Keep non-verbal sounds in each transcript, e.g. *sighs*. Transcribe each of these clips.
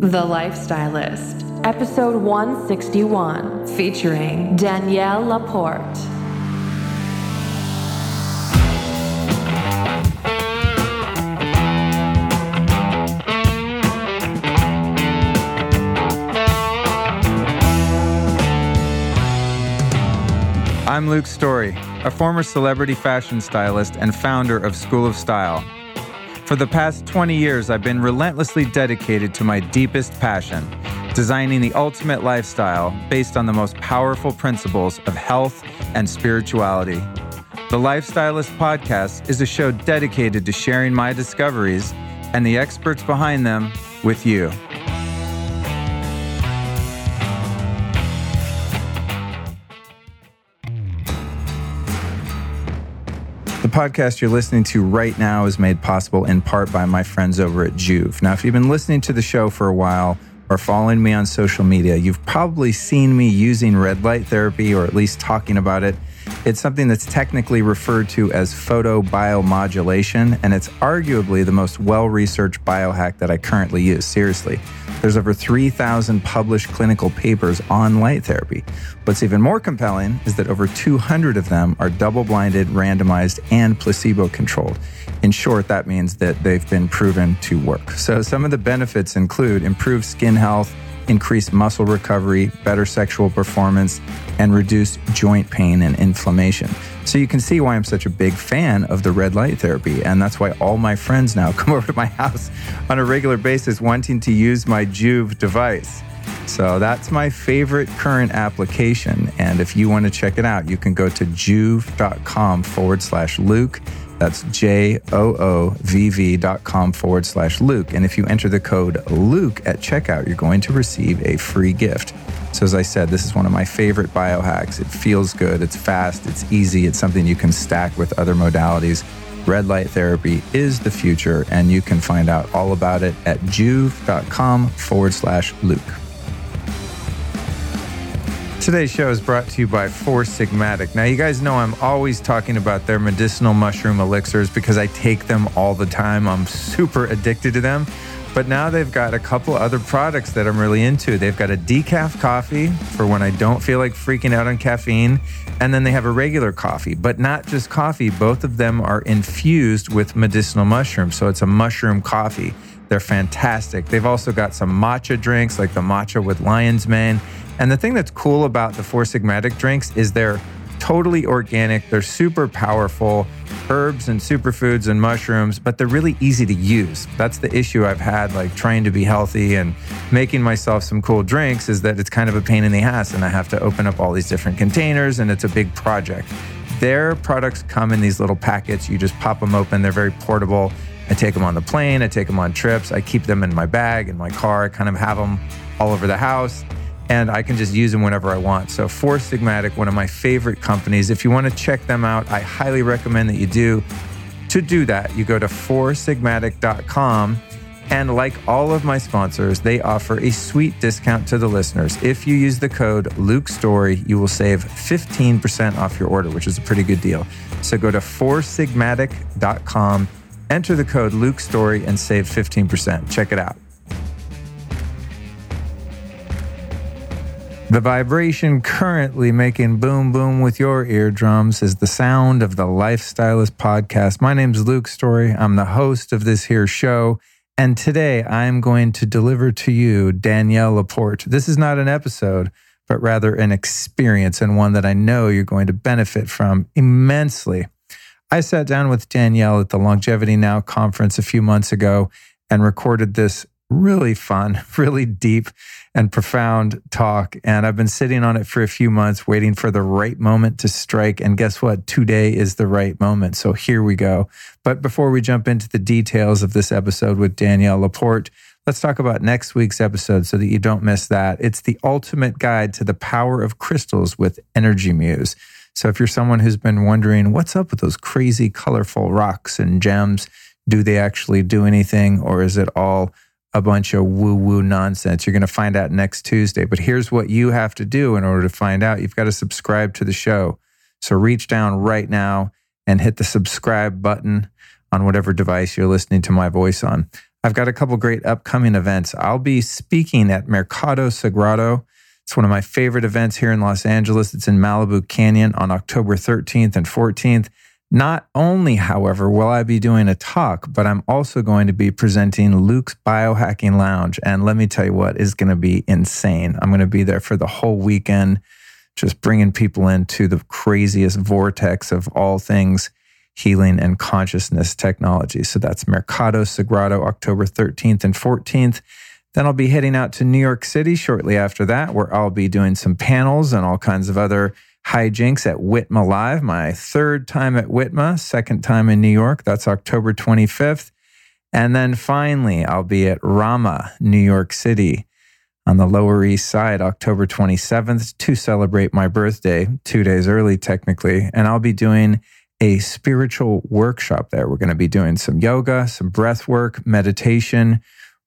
The Lifestylist, episode 161, featuring Danielle Laporte. I'm Luke Storey, a former celebrity fashion stylist and founder of School of Style. For the past 20 years, I've been relentlessly dedicated to my deepest passion designing the ultimate lifestyle based on the most powerful principles of health and spirituality. The Lifestylist Podcast is a show dedicated to sharing my discoveries and the experts behind them with you. Podcast you're listening to right now is made possible in part by my friends over at Joovv. Now, if you've been listening to the show for a while or following me on social media, you've probably seen me using red light therapy or at least talking about it. It's something that's technically referred to as photobiomodulation, and it's arguably the most well researched biohack that I currently use. Seriously. There's over 3,000 published clinical papers on light therapy. What's even more compelling is that over 200 of them are double blinded, randomized, and placebo controlled. In short, that means that they've been proven to work. So, some of the benefits include improved skin health, increased muscle recovery, better sexual performance, and reduced joint pain and inflammation. So you can see why I'm such a big fan of the red light therapy. And that's why all my friends now *laughs* come over to my house on a regular basis wanting to use my Joovv device. So that's my favorite current application. And if you want to check it out, you can go to joovv.com forward slash Luke. That's J O O V V dot com forward slash Luke. And if you enter the code Luke at checkout, you're going to receive a free gift. So, as I said, this is one of my favorite biohacks. It feels good, it's fast, it's easy, it's something you can stack with other modalities. Red light therapy is the future, and you can find out all about it at joovv.com forward slash Luke. Today's show is brought to you by Four Sigmatic. Now, you guys know I'm always talking about their medicinal mushroom elixirs because I take them all the time. I'm super addicted to them. But now they've got a couple other products that I'm really into. They've got a decaf coffee for when I don't feel like freaking out on caffeine. And then they have a regular coffee, but not just coffee. Both of them are infused with medicinal mushrooms. So it's a mushroom coffee. They're fantastic. They've also got some matcha drinks like the matcha with lion's mane and the thing that's cool about the Four Sigmatic drinks is they're totally organic, they're super powerful, herbs and superfoods and mushrooms, but they're really easy to use. That's the issue I've had, like trying to be healthy and making myself some cool drinks, is that it's kind of a pain in the ass and I have to open up all these different containers and it's a big project. Their products come in these little packets. You just pop them open, they're very portable. I take them on the plane, I take them on trips, I keep them in my bag, in my car, I kind of have them all over the house and I can just use them whenever I want. So, Four Sigmatic, one of my favorite companies. If you want to check them out, I highly recommend that you do. To do that, you go to foursigmatic.com. And like all of my sponsors, they offer a sweet discount to the listeners. If you use the code Luke Storey, you will save 15% off your order, which is a pretty good deal. So go to foursigmatic.com, enter the code Luke Storey, and save 15%. Check it out. The vibration currently making boom boom with your eardrums is the sound of the Lifestylist podcast. My name's Luke Storey. I'm the host of this here show. And today I'm going to deliver to you Danielle Laporte. This is not an episode, but rather an experience and one that I know you're going to benefit from immensely. I sat down with Danielle at the Longevity Now conference a few months ago and recorded this really fun, *laughs* really deep and profound talk. And I've been sitting on it for a few months, waiting for the right moment to strike. And guess what? Today is the right moment. So here we go. But before we jump into the details of this episode with Danielle Laporte, let's talk about next week's episode so that you don't miss that. It's the ultimate guide to the power of crystals with Energy Muse. So if you're someone who's been wondering what's up with those crazy, colorful rocks and gems, do they actually do anything or is it all a bunch of woo woo nonsense. You're going to find out next Tuesday. But here's what you have to do in order to find out you've got to subscribe to the show. So reach down right now and hit the subscribe button on whatever device you're listening to my voice on. I've got a couple great upcoming events. I'll be speaking at Mercado Sagrado. It's one of my favorite events here in Los Angeles. It's in Malibu Canyon on October 13th and 14th. Not only, however, will I be doing a talk, but I'm also going to be presenting Luke's Biohacking Lounge. And let me tell you what is going to be insane. I'm going to be there for the whole weekend, just bringing people into the craziest vortex of all things healing and consciousness technology. So that's Mercado Sagrado, October 13th and 14th. Then I'll be heading out to New York City shortly after that, where I'll be doing some panels and all kinds of other hijinks at Whitma Live, my third time at Whitma, second time in New York. That's October 25th. And then finally, I'll be at Rama, New York City on the Lower East Side, October 27th to celebrate my birthday, two days early, technically. And I'll be doing a spiritual workshop there. We're going to be doing some yoga, some breath work, meditation.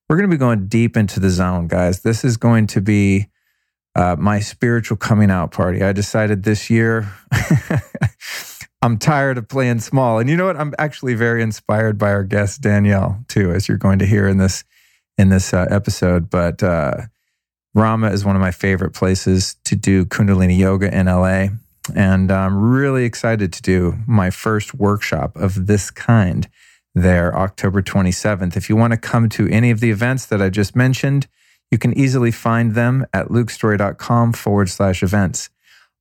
We're going to be going deep into the zone, guys. This is going to be uh, my spiritual coming out party. I decided this year *laughs* I'm tired of playing small. And you know what? I'm actually very inspired by our guest Danielle too, as you're going to hear in this in this uh, episode. But uh, Rama is one of my favorite places to do Kundalini yoga in LA, and I'm really excited to do my first workshop of this kind there, October 27th. If you want to come to any of the events that I just mentioned you can easily find them at lukestorey.com forward slash events.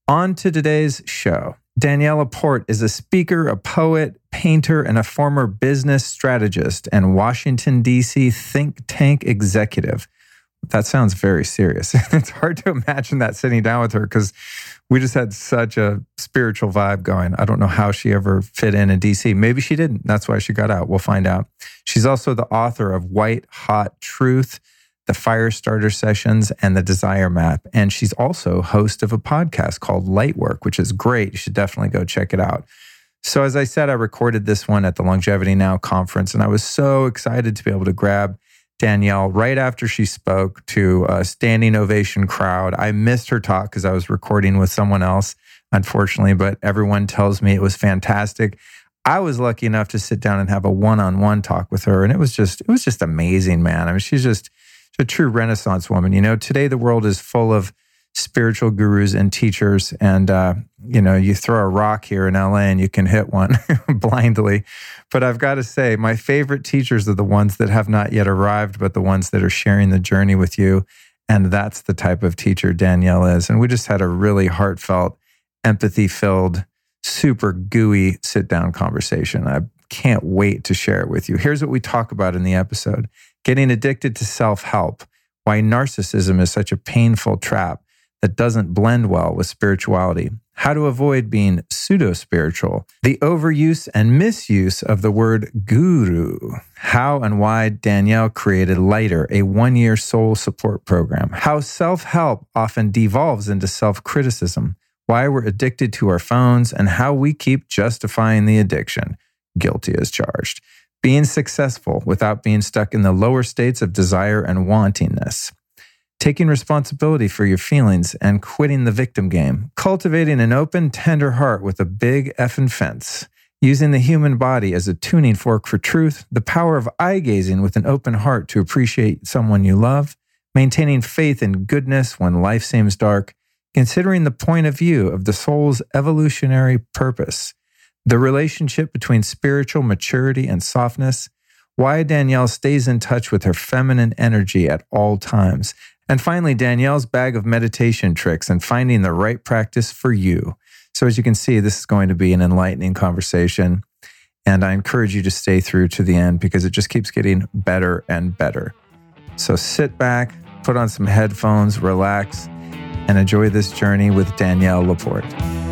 On to today's show. Danielle Laporte is a speaker, a poet, painter, and a former business strategist and Washington, D.C. think tank executive. That sounds very serious. *laughs* it's hard to imagine that sitting down with her because we just had such a spiritual vibe going. I don't know how she ever fit in in DC. Maybe she didn't. That's why she got out. We'll find out. She's also the author of White Hot Truth the Firestarter Sessions, and the Desire Map. And she's also host of a podcast called Lightwork, which is great. You should definitely go check it out. So, as I said, I recorded this one at the Longevity Now conference, and I was so excited to be able to grab Danielle right after she spoke to a standing ovation crowd. I missed her talk because I was recording with someone else, unfortunately, but everyone tells me it was fantastic. I was lucky enough to sit down and have a one-on-one talk with her, and it was just it was just amazing, man. I mean, she's just a true Renaissance woman. You know, today the world is full of spiritual gurus and teachers, and uh, you know, you throw a rock here in LA and you can hit one *laughs* blindly. But I've got to say, my favorite teachers are the ones that have not yet arrived, but the ones that are sharing the journey with you. And that's the type of teacher Danielle is. And we just had a really heartfelt, empathy filled, super gooey sit down conversation. I can't wait to share it with you. Here's what we talk about in the episode getting addicted to self help, why narcissism is such a painful trap that doesn't blend well with spirituality, how to avoid being pseudo spiritual, the overuse and misuse of the word guru, how and why Danielle created Lighter, a one year soul support program, how self help often devolves into self criticism, why we're addicted to our phones, and how we keep justifying the addiction. Guilty as charged being successful without being stuck in the lower states of desire and wantingness, taking responsibility for your feelings and quitting the victim game, cultivating an open, tender heart with a big effing fence, using the human body as a tuning fork for truth, the power of eye gazing with an open heart to appreciate someone you love, maintaining faith in goodness when life seems dark, considering the point of view of the soul's evolutionary purpose the relationship between spiritual maturity and softness, why Danielle stays in touch with her feminine energy at all times, and finally, Danielle's bag of meditation tricks and finding the right practice for you. So, as you can see, this is going to be an enlightening conversation. And I encourage you to stay through to the end because it just keeps getting better and better. So, sit back, put on some headphones, relax, and enjoy this journey with Danielle Laporte.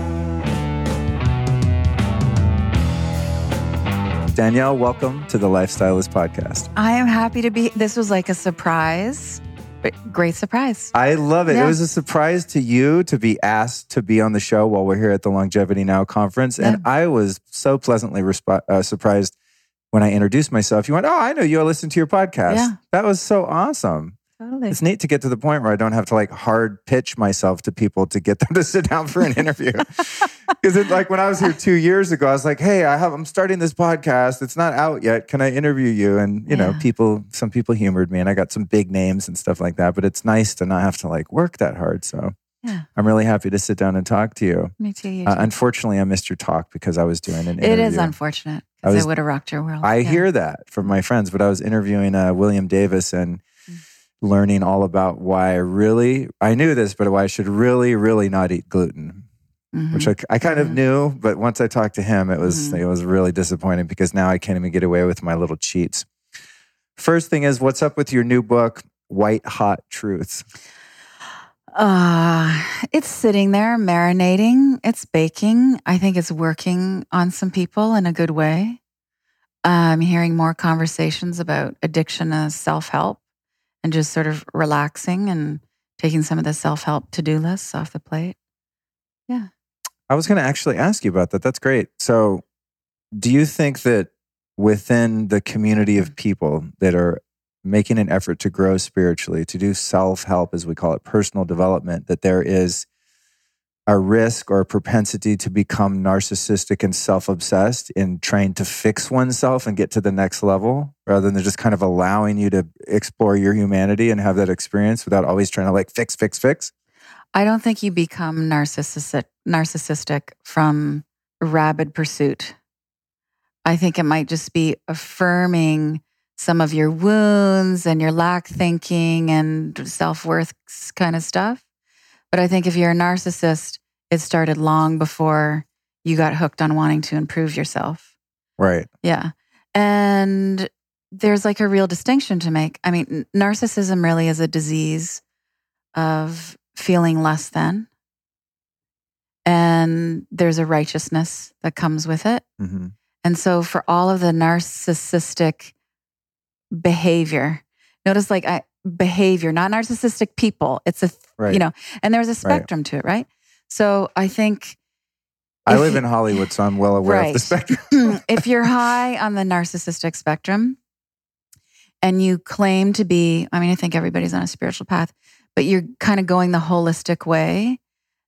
Danielle, welcome to the Lifestylist Podcast. I am happy to be. This was like a surprise. Great surprise. I love it. Yeah. It was a surprise to you to be asked to be on the show while we're here at the Longevity Now conference. Yeah. And I was so pleasantly resp- uh, surprised when I introduced myself. You went, Oh, I know you. I listened to your podcast. Yeah. That was so awesome. Totally. It's neat to get to the point where I don't have to like hard pitch myself to people to get them *laughs* to sit down for an interview. *laughs* Because it like when I was here two years ago, I was like, "Hey, I have I'm starting this podcast. It's not out yet. Can I interview you?" And you know, people, some people humored me, and I got some big names and stuff like that. But it's nice to not have to like work that hard. So Yeah. I'm really happy to sit down and talk to you. Me too. You Uh, unfortunately, I missed your talk because I was doing an interview. it is unfortunate I because it would have rocked your world. I Yeah. hear that from my friends, but I was interviewing uh, William Davis and. Learning all about why I really, I knew this, but why I should really, really not eat gluten, Mhm. which I, I kind of Mhm. knew. But once I talked to him, it was, Mhm. it was really disappointing because now I can't even get away with my little cheats. First thing is, what's up with your new book, White Hot Truths? Uh, it's sitting there marinating. It's baking. I think it's working on some people in a good way. I'm hearing more conversations about addiction as self help and just sort of relaxing and taking some of the self help to do lists off the plate. Yeah. I was going to actually ask you about that. That's great. So, do you think that within the community of mm. people that are making an effort to grow spiritually, to do self help, as we call it, personal development, that there is a risk or a propensity to become narcissistic and self obsessed in trying to fix oneself and get to the next level rather than just kind of allowing you to explore your humanity and have that experience without always trying to like fix, fix, fix? I don't think you become narcissistic narcissistic from rabid pursuit. I think it might just be affirming some of your wounds and your lack thinking and self-worth kind of stuff. But I think if you're a narcissist, it started long before you got hooked on wanting to improve yourself. Right. Yeah. And there's like a real distinction to make. I mean, narcissism really is a disease of feeling less than. And there's a righteousness that comes with it. hmm And so for all of the narcissistic behavior, notice like I behavior, not narcissistic people. It's a, Right. you know, and there's a spectrum to it, right? So I think I live in Hollywood, so I'm well aware of the spectrum. *clears throat* if you're high on the narcissistic spectrum and you claim to be, I mean, I think everybody's on a spiritual path, but you're kind of going the holistic way,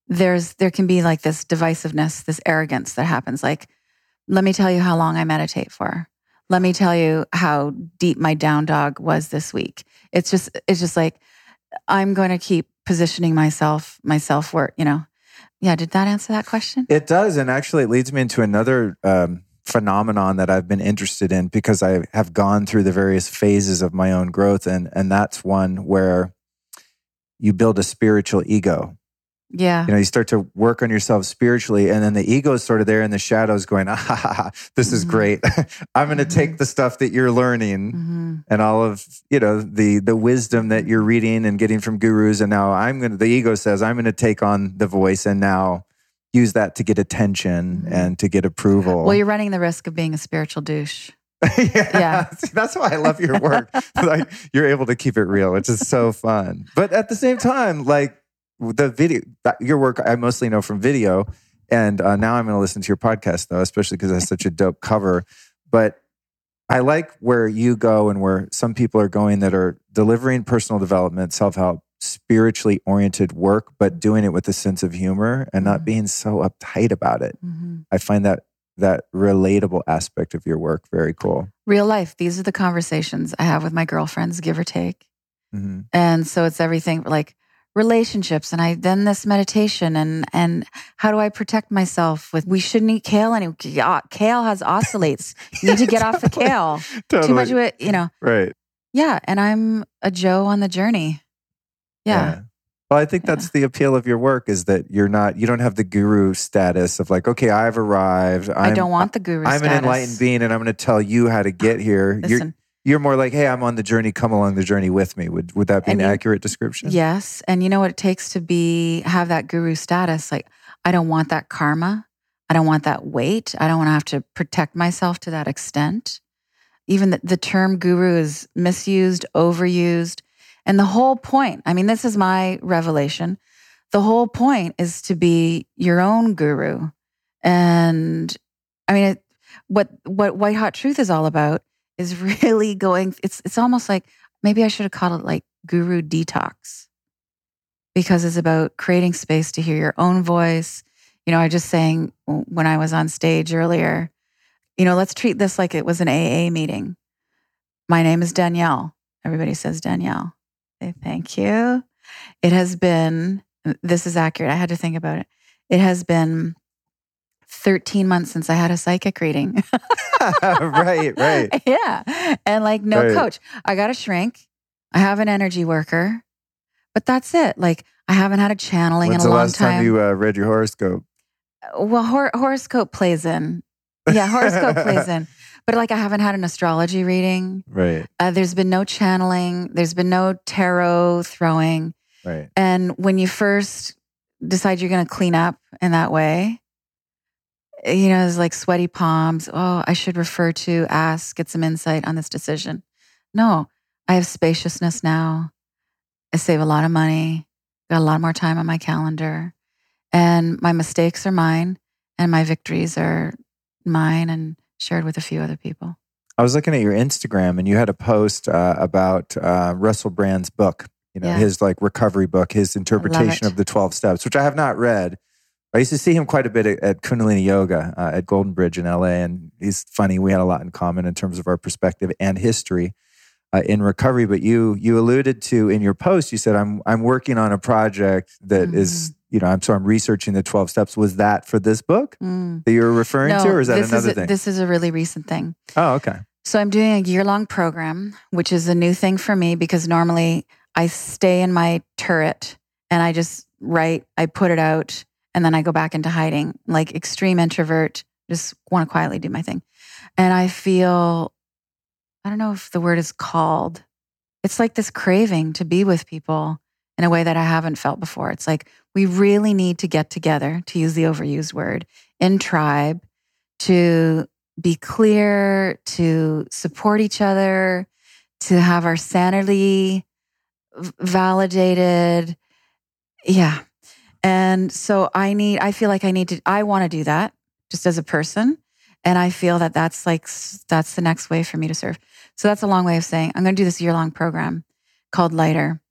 there's there can be like this divisiveness, this arrogance that happens. Like, let me tell you how long I meditate for. Let me tell you how deep my down dog was this week. It's just it's just like I'm going to keep positioning myself, my self worth, you know. Yeah, did that answer that question? It does. And actually, it leads me into another um, phenomenon that I've been interested in because I have gone through the various phases of my own growth. And, and that's one where you build a spiritual ego. Yeah. You know, you start to work on yourself spiritually, and then the ego is sort of there in the shadows going, *laughs* ah, ha, ha, ha, this is Mhm. great. *laughs* I'm going to Mhm. take the stuff that you're learning hmm and all of you know the the wisdom that you're reading and getting from gurus and now i'm gonna the ego says i'm gonna take on the voice and now use that to get attention Mhm. and to get approval Well, you're running the risk of being a spiritual douche. *laughs* yeah, Yeah. See, that's why i love your work like you're able to keep it real which is so fun but at the same time like the video that- your work i mostly know from video and uh, now i'm going to listen to your podcast though especially because it has such a dope cover but I like where you go and where some people are going that are delivering personal development, self help, spiritually oriented work, but doing it with a sense of humor and not Mhm. being so uptight about it. hmm I find that that relatable aspect of your work very cool. Real life. These are the conversations I have with my girlfriends, give or take. hmm And so it's everything like relationships and I then this meditation and and how do I protect myself with we shouldn't eat kale anymore. Kale has oxalates. You need to get off the *laughs* kale. Totally. Too much of it, you know. Right. Yeah. And I'm a Joe on the journey. Yeah. Well, I think Yeah. that's the appeal of your work is that you're not, you don't have the guru status of like, okay, I've arrived. I'm, I don't want the guru I'm status. an enlightened being and I'm going to tell you how to get here. Listen, you're more like, hey, I'm on the journey. Come along the journey with me. Would would that be And an you- accurate description? Yes, and you know what it takes to be have that guru status. Like I don't want that karma. I don't want that weight. I don't want to have to protect myself to that extent. Even the, the term guru is misused, overused, and the whole point. I mean, this is my revelation. The whole point is to be your own guru, and I mean, it, what what White Hot Truth is all about is *laughs* really going. It's it's almost like maybe I should have called it like Guru Detox because it's about creating space to hear your own voice. You know, I just saying when I was on stage earlier, you know, let's treat this like it was an AA meeting. My name is Danielle. Everybody says Danielle. Say thank you. It has been, this is accurate. I had to think about it. It has been 13 months since I had a psychic reading. *laughs* right, right. Yeah. And like, no Right. coach. I got a shrink. I have an energy worker, but that's it. Like, I haven't had a channeling When's in a long last time, time. you uh, read your horoscope? well, hor- horoscope plays in. Yeah, horoscope plays in. *laughs* But like, I haven't had an astrology reading. Right, Uh, there's been no channeling. There's been no tarot throwing. right. And when you first decide you're going to clean up in that way, you know, it's like sweaty palms. Oh, I should refer to, ask, get some insight on this decision. No, I have spaciousness now. I save a lot of money, got a lot more time on my calendar, and my mistakes are mine, and my victories are mine and shared with a few other people. I was looking at your Instagram and you had a post uh, about uh, Russell Brand's book, you know, Yeah. his like recovery book, his interpretation of the 12 steps, which I have not read. I used to see him quite a bit at, at Kundalini Yoga uh, at Golden Bridge in LA. And he's funny. We had a lot in common in terms of our perspective and history uh, in recovery. But you, you alluded to in your post, you said, I'm, I'm working on a project that is, you know, I'm, so I'm researching the 12 steps. Was that for this book Mm. that you were referring to, or is that another is a, thing? This is a really recent thing. oh, okay. So I'm doing a year long program, which is a new thing for me because normally I stay in my turret and I just write, I put it out, and then I go back into hiding, like extreme introvert, just want to quietly do my thing. And I feel, I don't know if the word is called, it's like this craving to be with people in a way that I haven't felt before. It's like we really need to get together, to use the overused word, in tribe to be clear, to support each other, to have our sanity validated. Yeah. And so I need, I feel like I need to, I want to do that just as a person. And I feel that that's like, that's the next way for me to serve. So that's a long way of saying I'm going to do this year long program called Lighter.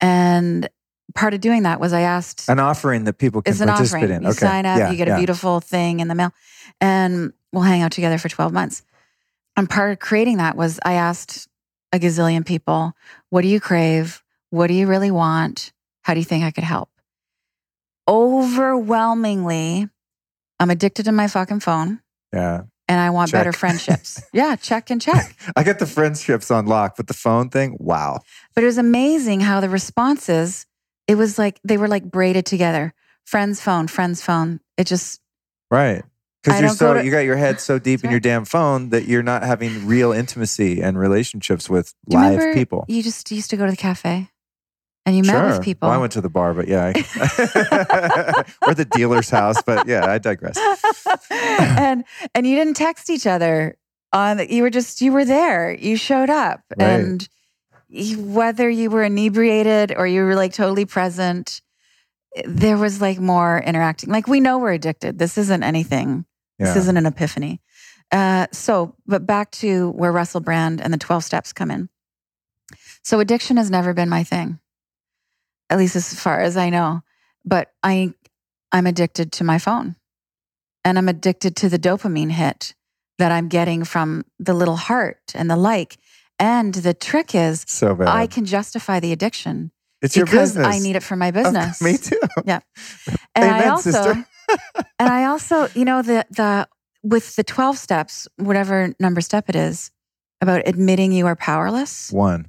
And part of doing that was I asked, An offering that people can it's an participate offering. in. You okay. sign up, Yeah, you get a beautiful thing in the mail, and we'll hang out together for 12 months. And part of creating that was I asked a gazillion people, what do you crave? What do you really want? How do you think I could help? Overwhelmingly, I'm addicted to my fucking phone Yeah. and I want better friendships. *laughs* yeah, check and check. I got the friendships on lock, but the phone thing, wow. But it was amazing how the responses, it was like they were like braided together. Friend's phone, friend's phone. It just, Right. Because you're so go to- you got your head so *laughs* deep in your damn phone that you're not having real intimacy and relationships with live people. You just used to go to the cafe and you met sure. with people. Well, I went to the bar, but yeah, I, *laughs* or the dealer's house. But yeah, I digress. *laughs* and and you didn't text each other on the, you were just you were there. You showed up Right. and you, whether you were inebriated or you were like totally present there was like more interacting. Like we know we're addicted. This isn't anything. This isn't an epiphany. Uh, so, but back to where Russell Brand and the 12 steps come in. So, addiction has never been my thing, at least as far as I know. But I, I'm addicted to my phone and I'm addicted to the dopamine hit that I'm getting from the little heart and the like. And the trick is, So bad. I can justify the addiction it's your because business. I need it for my business. Me too. Yeah. *laughs* And I Amen, also, sister. and I also, you know, the the with the twelve steps, whatever number step it is, about admitting you are powerless. One.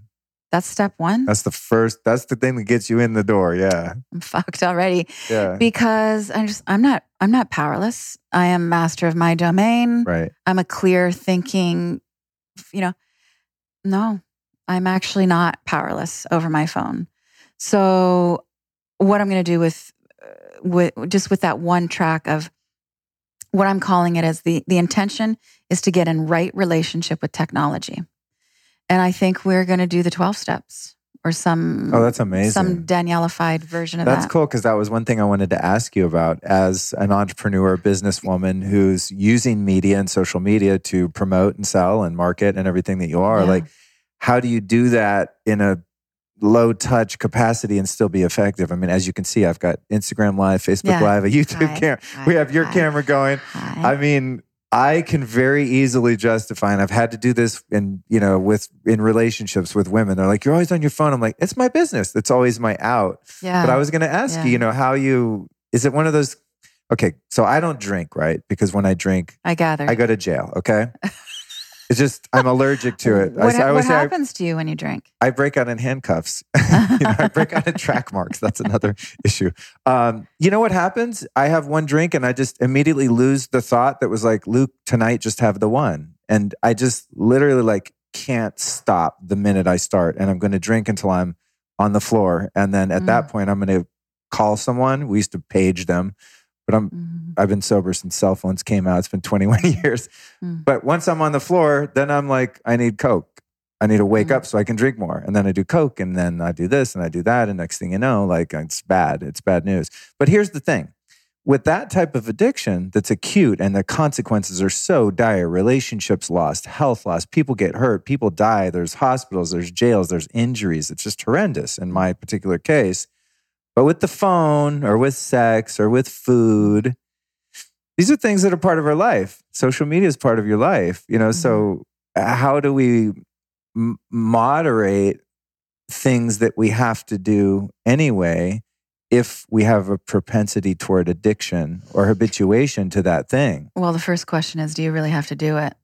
That's step one. That's the first. That's the thing that gets you in the door. Yeah. I'm fucked already Yeah. because I'm just I'm not I'm not powerless. I am master of my domain. Right. I'm a clear thinking, you know, no, I'm actually not powerless over my phone. So, what I'm going to do with, uh, with just with that one track of what I'm calling it as the the intention is to get in right relationship with technology, and I think we're going to do the 12 steps or some Oh, that's amazing. some Danielified version of That's that. That's cool because that was one thing I wanted to ask you about as an entrepreneur, businesswoman who's using media and social media to promote and sell and market and everything that you are. Yeah. Like, how do you do that in a low touch capacity and still be effective. I mean, as you can see, I've got Instagram Live, Facebook Yeah. Live, a YouTube Hi. camera. Hi. We have your Hi. camera going. Hi. I mean, I can very easily justify, and I've had to do this in, you know, with in relationships with women. They're like, "You're always on your phone." I'm like, "It's my business. It's always my out." yeah. But I was going to ask Yeah. you, you know, how you is it one of those? Okay, so I don't drink, right? Because when I drink, I gather. I go to jail. Okay, *laughs* it's just I'm allergic to it. What, say- I what say I, happens to you when you drink? I break out in handcuffs. *laughs* you know, I break out in track marks. That's another issue. Um, you know what happens? I have one drink and I just immediately lose the thought that was like, Luke, tonight just have the one. And I just literally like can't stop the minute I start. And I'm going to drink until I'm on the floor. And then at that point, I'm going to call someone. We used to page them, but I'm Mhm. I've been sober since cell phones came out. It's been *laughs* 21 years. Mm. But once I'm on the floor, then I'm like, I need Coke. I need to wake Mhm. up so I can drink more. And then I do Coke and then I do this and I do that. And next thing you know, like it's bad. It's bad news. But here's the thing with that type of addiction that's acute and the consequences are so dire relationships lost, health lost, people get hurt, people die, there's hospitals, there's jails, there's injuries. It's just horrendous in my particular case. But with the phone or with sex or with food, these are things that are part of our life. Social media is part of your life, you know. So, uh, how do we m- moderate things that we have to do anyway if we have a propensity toward addiction or habituation to that thing? Well, the first question is do you really have to do it?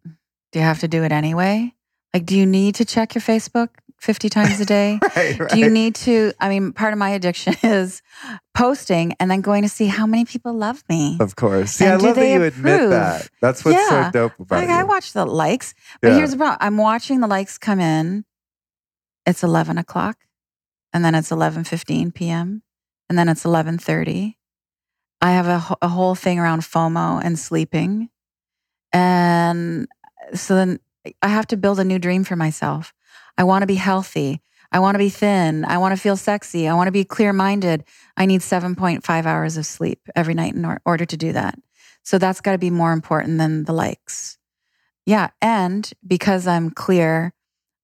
Do you have to do it anyway? Like, do you need to check your Facebook 50 times a day? Right, *laughs* right. Do you need to? I mean, part of my addiction *laughs* is posting and then going to see how many people love me. Of course. See, And I love that you admit that. That's what's Yeah. so dope about Like, you. I watch the likes, but Yeah. here's the problem: I'm watching the likes come in. It's 11 o'clock, and then it's 11:15 p.m., and then it's 11:30. I have a, a whole thing around FOMO and sleeping, and so then I have to build a new dream for myself. I want to be healthy. I want to be thin. I want to feel sexy. I want to be clear minded. I need 7.5 hours of sleep every night in order to do that. So that's got to be more important than the likes. Yeah. And because I'm clear,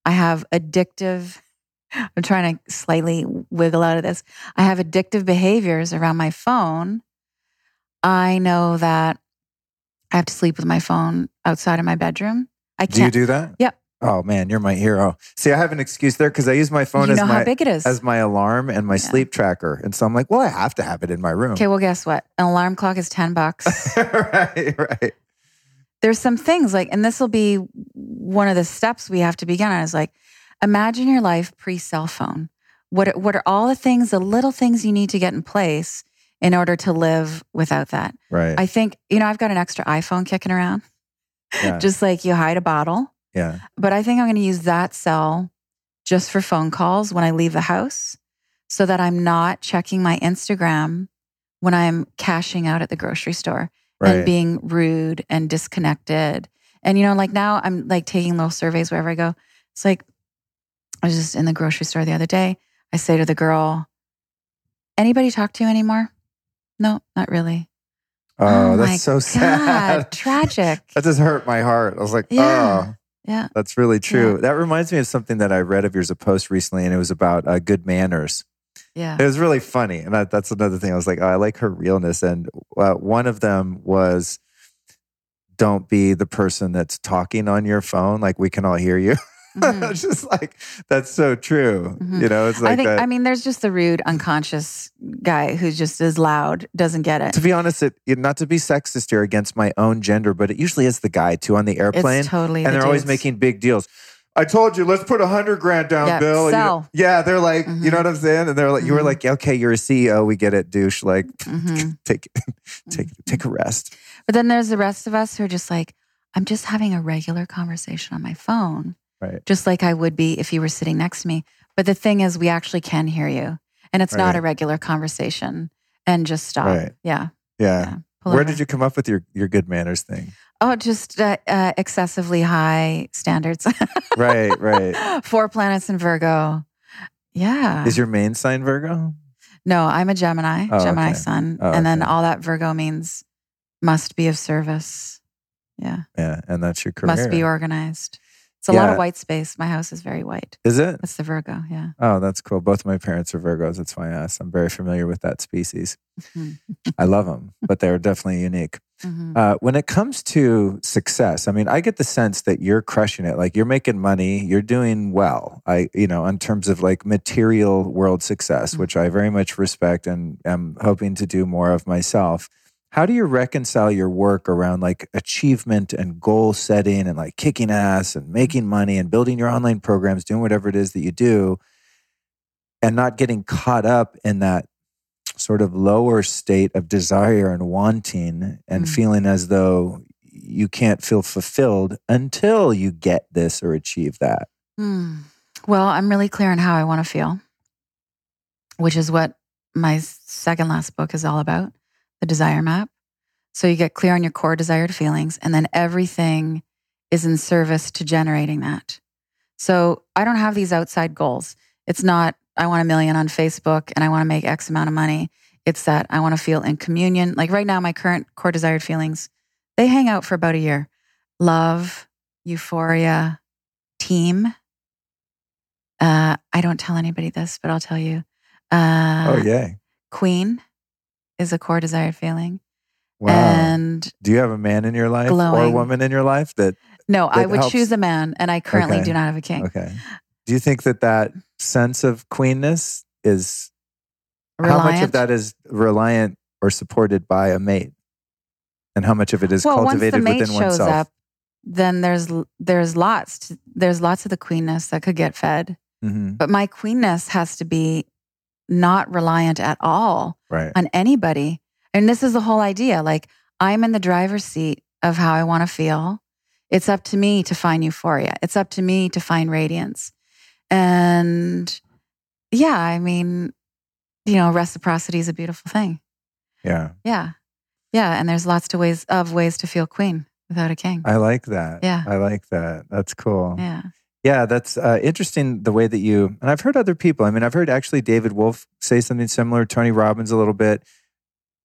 I have addictive, *laughs* I'm trying to slightly wiggle out of this. I have addictive behaviors around my phone. I know that I have to sleep with my phone outside of my bedroom. I do you can't. do that? Yep. Oh man, you're my hero. See, I have an excuse there because I use my phone you as my big it is. as my alarm and my Yeah. sleep tracker. And so I'm like, well, I have to have it in my room. okay, well, guess what? An alarm clock is 10 bucks. *laughs* right, right. there's some things like, and this will be one of the steps we have to begin on is like, imagine your life pre cell phone. What are, what are all the things, the little things you need to get in place in order to live without that? Right. I think, you know, I've got an extra iPhone kicking around, yeah. *laughs* just like you hide a bottle. Yeah. But I think I'm going to use that cell just for phone calls when I leave the house so that I'm not checking my Instagram when I'm cashing out at the grocery store Right. and being rude and disconnected. And you know, like now I'm like taking little surveys wherever I go. It's like I was just in the grocery store the other day. I say to the girl, "Anybody talk to you anymore?" No, not really. oh, oh my that's so *laughs* God, sad. tragic. that just hurt my heart. I was like, Yeah. oh, Yeah. that's really true. That reminds me of something that I read of yours, a post recently, and it was about uh, good manners. Yeah. It was really funny. And that, that's another thing. I was like, oh, I like her realness. And uh, one of them was, don't be the person that's talking on your phone. Like we can all hear you. *laughs* *laughs* Mhm. it's just like, that's so true. Mhm. You know, it's like I think that. I mean there's just the rude unconscious guy who just is loud, doesn't get it. to be honest, it, not to be sexist here against my own gender, but it usually is the guy too on the airplane. It's totally and the they're always making big deals. I told you, let's put a hundred grand down, Yeah, Bill. You know- yeah, they're like, you Mhm. know what I'm saying? And they're like, you were Mhm. like, okay, you're a CEO, we get it, douche. Like, Mhm. *laughs* take, take, take a rest. But then there's the rest of us who are just like, I'm just having a regular conversation on my phone, Right. just like I would be if you were sitting next to me. But the thing is, we actually can hear you, and it's not Right. a regular conversation. And just stop. Right. Yeah. Yeah. yeah. Where did you come up with your, your good manners thing? Oh, just uh, uh, excessively high standards. *laughs* Right, right. Four planets in Virgo. Yeah. Is your main sign Virgo? no, I'm a Gemini, Oh, Gemini okay. sun. Oh, and then okay. all that Virgo means must be of service. Yeah. Yeah. And that's your career. Must be organized. It's a lot of white space. My house is very white. Is it? That's the Virgo. Yeah. Oh, that's cool. Both of my parents are Virgos. That's why I asked. I'm very familiar with that species. Mhm. I love them, but they're definitely unique. Mhm. Uh, when it comes to success, I mean, I get the sense that you're crushing it. Like you're making money, you're doing well. I, you know, in terms of like material world success, which I very much respect and am hoping to do more of myself. How do you reconcile your work around like achievement and goal setting and like kicking ass and making money and building your online programs, doing whatever it is that you do, and not getting caught up in that sort of lower state of desire and wanting and Mm. feeling as though you can't feel fulfilled until you get this or achieve that. Hmm. Well, I'm really clear on how I want to feel, which is what my second last book is all about the desire map. So you get clear on your core desired feelings, and then everything is in service to generating that. So I don't have these outside goals. It's not, I want a million on Facebook and I want to make X amount of money. It's that I want to feel in communion. Like right now, my current core desired feelings, they hang out for about a year love, euphoria, team. Uh, I don't tell anybody this, but I'll tell you. Uh, oh, yay. Queen is a core desired feeling. Wow. And do you have a man in your life or a woman in your life that, no, I would helps. choose a man, and I currently Okay. do not have a king. okay. Do you think that that sense of queenness is, how much of that is reliant or supported by a mate? And how much of it is well, once the cultivated mate within shows oneself? up, then there's there's lots to, there's lots of the queenness that could get fed. Mhm. But my queenness has to be not reliant at all Right. on anybody. And this is the whole idea. Like I'm in the driver's seat of how I want to feel. It's up to me to find euphoria. It's up to me to find radiance. And yeah, I mean, you know, reciprocity is a beautiful thing. Yeah. Yeah. Yeah. And there's lots to ways of ways to feel queen without a king. I like that. Yeah. I like that. That's cool. yeah. Yeah, that's uh, interesting the way that you, and I've heard other people. I mean, I've heard actually David Wolfe say something similar, Tony Robbins a little bit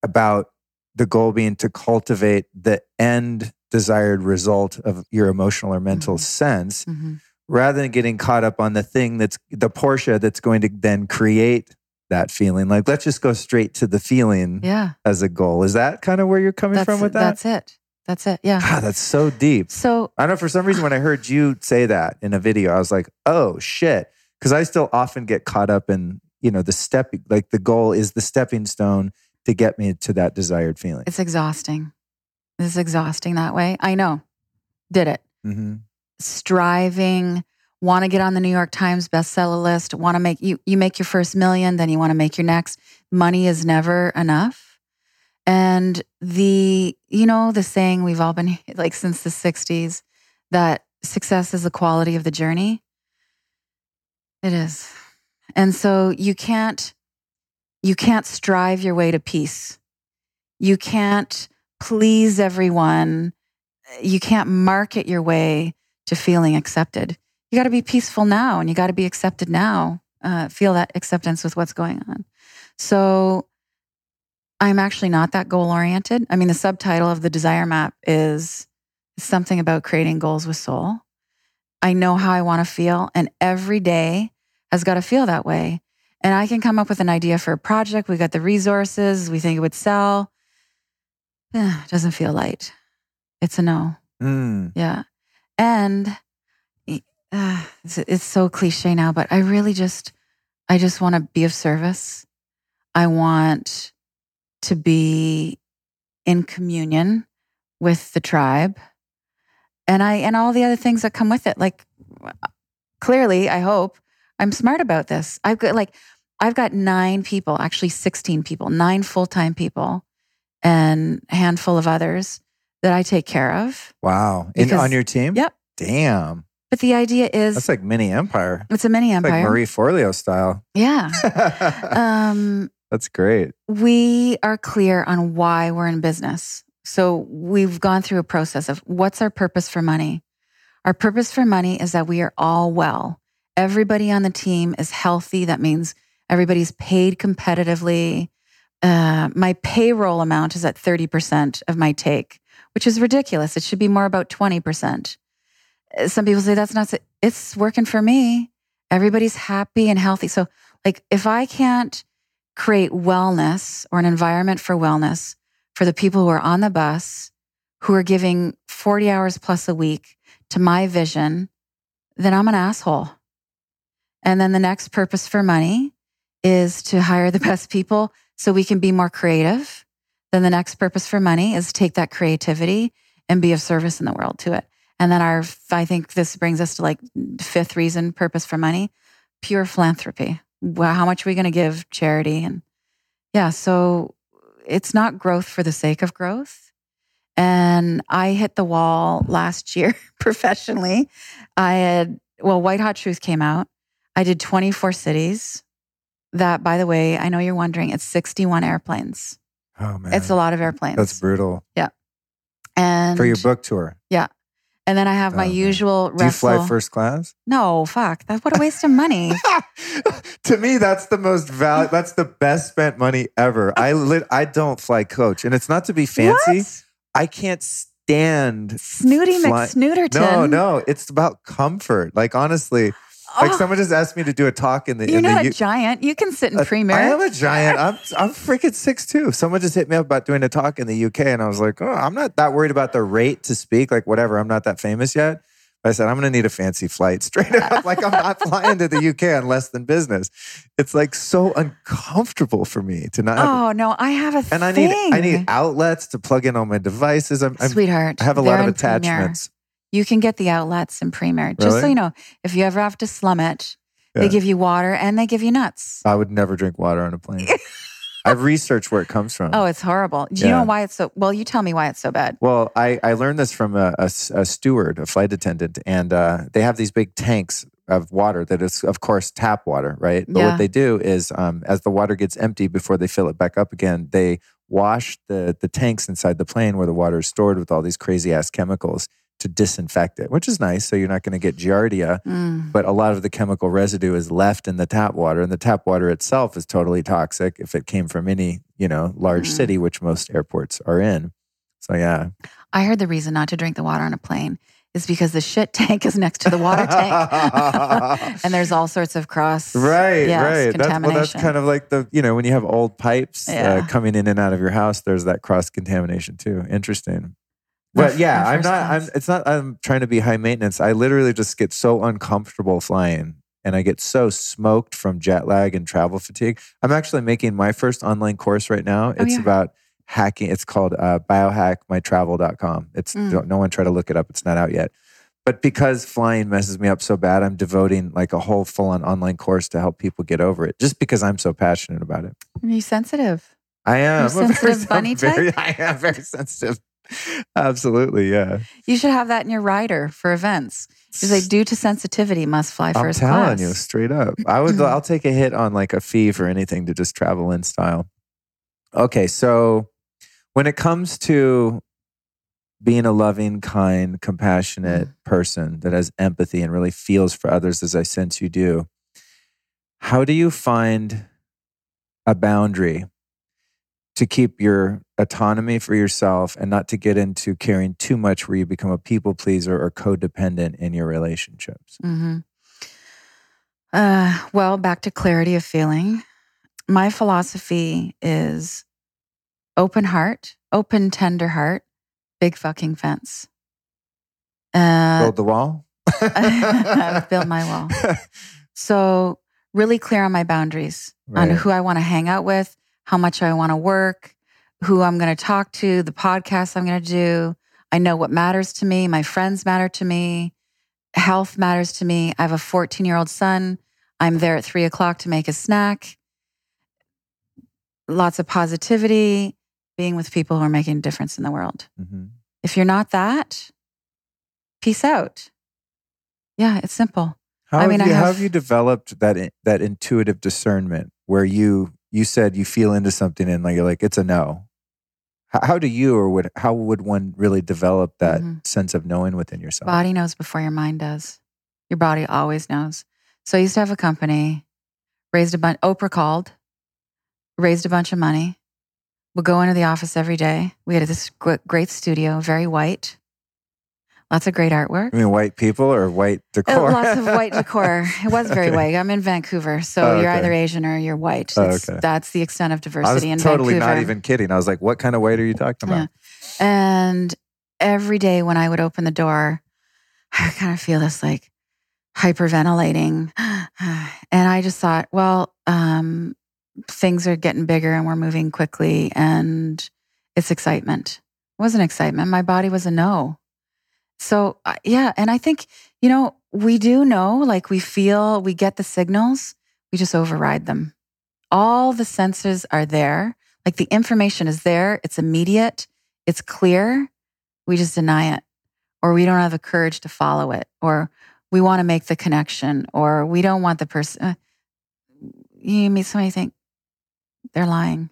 about the goal being to cultivate the end desired result of your emotional or mental Mhm. sense hmm rather than getting caught up on the thing that's the Porsche that's going to then create that feeling. Like, let's just go straight to the feeling Yeah. as a goal. Is that kind of where you're coming That's, from with that? that's it. That's it. Yeah. God, that's so deep. So I don't know for some reason when I heard you say that in a video, I was like, oh shit. Because I still often get caught up in, you know, the step, like the goal is the stepping stone to get me to that desired feeling. it's exhausting. It's exhausting that way. I know. Did it. hmm striving, want to get on the New York Times bestseller list, want to make you you make your first million, then you want to make your next. Money is never enough. And the you know the saying we've all been *laughs* like since the 60s that success is the quality of the journey. It is. And so you can't you can't strive your way to peace. You can't please everyone. You can't market your way to feeling accepted. You got to be peaceful now and you got to be accepted now. Uh, feel that acceptance with what's going on. So I'm actually not that goal oriented. I mean, the subtitle of the desire map is something about creating goals with soul. I know how I want to feel, and every day has got to feel that way. And I can come up with an idea for a project. We got the resources. We think it would sell. *sighs* Eh, doesn't feel light. It's a no. Mm. Yeah. And uh, it's, it's so cliche now, but I really just, I just want to be of service. I want to be in communion with the tribe and I, and all the other things that come with it. Like clearly, I hope I'm smart about this. I've got like, I've got nine people, actually 16 people, nine full time people, and a handful of others that I take care of. Wow. In, on your team? Yep. Damn. But the idea is That's like mini empire. it's a mini It's empire. like Marie Forleo style. Yeah. *laughs* Um, That's great. we are clear on why we're in business. So we've gone through a process of what's our purpose for money? Our purpose for money is that we are all well. Everybody on the team is healthy. That means everybody's paid competitively. Uh, my payroll amount is at 30% of my take, which is ridiculous. It should be more about 20%. some people say that's not, it's working for me. Everybody's happy and healthy. So, like, if I can't create wellness or an environment for wellness for the people who are on the bus, who are giving 40 hours plus a week to my vision, then I'm an asshole. And then the next purpose for money is to hire the *laughs* best people so we can be more creative. Then the next purpose for money is take that creativity and be of service in the world to it. And then our, I think this brings us to like fifth reason, purpose for money, pure philanthropy. How much are we going to give charity? And yeah, so it's not growth for the sake of growth. And I hit the wall last year *laughs* professionally. I had, well, White Hot Truth came out. I did 24 cities. That, by the way, I know you're wondering, it's 61 airplanes. Oh man, It's a lot of airplanes. That's brutal Yeah. and for your book tour. And then I have my man. usual Do you fly first class? No, fuck. That what a waste of money. *laughs* to me, that's the most value. That's the best spent money ever. I *laughs* lit. I don't fly coach, and it's not to be fancy. What? I can't stand Snooty fly- McSnooterton. No, no, it's about comfort. Like honestly, like Oh, someone just asked me to do a talk in the. you're in not the a giant. You can sit in Uh, premier. I am a giant. I'm I'm freaking six two. Someone just hit me up about doing a talk in the UK, and I was like, oh, I'm not that worried about the rate to speak. Like whatever, I'm not that famous yet. But I said I'm going to need a fancy flight straight up. like I'm not flying to the UK on less than business. It's like so uncomfortable for me to not. Oh no, I have a and I thing. need I need outlets to plug in all my devices. I'm, I'm Sweetheart, I have a lot of attachments. You can get the outlets in Premier. Just so you know, if you ever have to slum it, Yeah. they give you water and they give you nuts. I would never drink water on a plane. *laughs* I've researched where it comes from. Oh, it's horrible. Do you Yeah. know why it's so? Well, you tell me why it's so bad. Well, I, I learned this from a a steward, a flight attendant, and uh, they have these big tanks of water that is, of course, tap water, right? But Yeah. what they do is, um, as the water gets empty before they fill it back up again, they wash the the tanks inside the plane where the water is stored with all these crazy ass chemicals to disinfect it, which is nice. So you're not going to get giardia, Mm. but a lot of the chemical residue is left in the tap water, and the tap water itself is totally toxic if it came from any you know large Mm. city, which most airports are in. So yeah. I heard the reason not to drink the water on a plane is because the shit *laughs* tank is next to the water tank, *laughs* and there's all sorts of cross. Right, yes, right. That's, well, that's kind of like the, you know, when you have old pipes uh, coming in and out of your house, there's that cross contamination too. Interesting. But yeah, I'm not, I'm, it's not, I'm trying to be high maintenance. I literally just get so uncomfortable flying and I get so smoked from jet lag and travel fatigue. I'm actually making my first online course right now. It's Oh, yeah. about hacking. It's called uh, biohackmytravel.com. It's, Mm. don't, no one try to look it up. It's not out yet. But because flying messes me up so bad, I'm devoting like a whole full on online course to help people get over it just because I'm so passionate about it. Are you sensitive? I am. You're *laughs* I'm very- sensitive bunny I'm very- I am very sensitive. *laughs* Absolutely. Yeah. You should have that in your rider for events. Because they due to sensitivity must fly first I'm first telling class. you straight up. I would, I'll *clears throat* take a hit on like a fee for anything to just travel in style. Okay. So when it comes to being a loving, kind, compassionate Mm. person that has empathy and really feels for others as I sense you do, how do you find a boundary to keep your autonomy for yourself and not to get into caring too much where you become a people pleaser or codependent in your relationships? hmm Uh, well, back to clarity of feeling. My philosophy is open heart, open, tender heart, big fucking fence. Uh, Build the wall? *laughs* Build my wall. *laughs* so, really clear on my boundaries on who I want to hang out with, how much I want to work, who I'm going to talk to, the podcast I'm going to do. I know what matters to me. My friends matter to me. Health matters to me. I have a 14 year old son. I'm there at three o'clock to make a snack. Lots of positivity, being with people who are making a difference in the world. Mhm. If you're not that, peace out. Yeah, it's simple. How, I have mean, I you, how have- have you developed that that intuitive discernment where you you said you feel into something and like you're like it's a no? How, how do you or would how would one really develop that Mhm. sense of knowing within yourself? Body knows before your mind does. Your body always knows. So I used to have a company, raised a bunch, Oprah called, raised a bunch of money, would go into the office every day. We had this great studio, very white. Lots of great artwork. I mean, white people or white Uh, decor? Lots of white decor. *laughs* It was very Okay. white. I'm in Vancouver, so Oh, you're either Asian or you're white. Oh, okay. That's the extent of diversity. I was in totally Vancouver. not even kidding. I was like, what kind of white are you talking about? And every day when I would open the door, *laughs* I kind of feel this like hyperventilating. *sighs* And I just thought, well, um, things are getting bigger and we're moving quickly and it's excitement. It wasn't excitement. My body was a no. So, uh, yeah. And I think, you know, we do know, like we feel, we get the signals, we just override them. All the senses are there. Like the information is there, it's immediate, it's clear. We just deny it, or we don't have the courage to follow it, or we want to make the connection, or we don't want the person. Uh, you meet somebody, you think they're lying.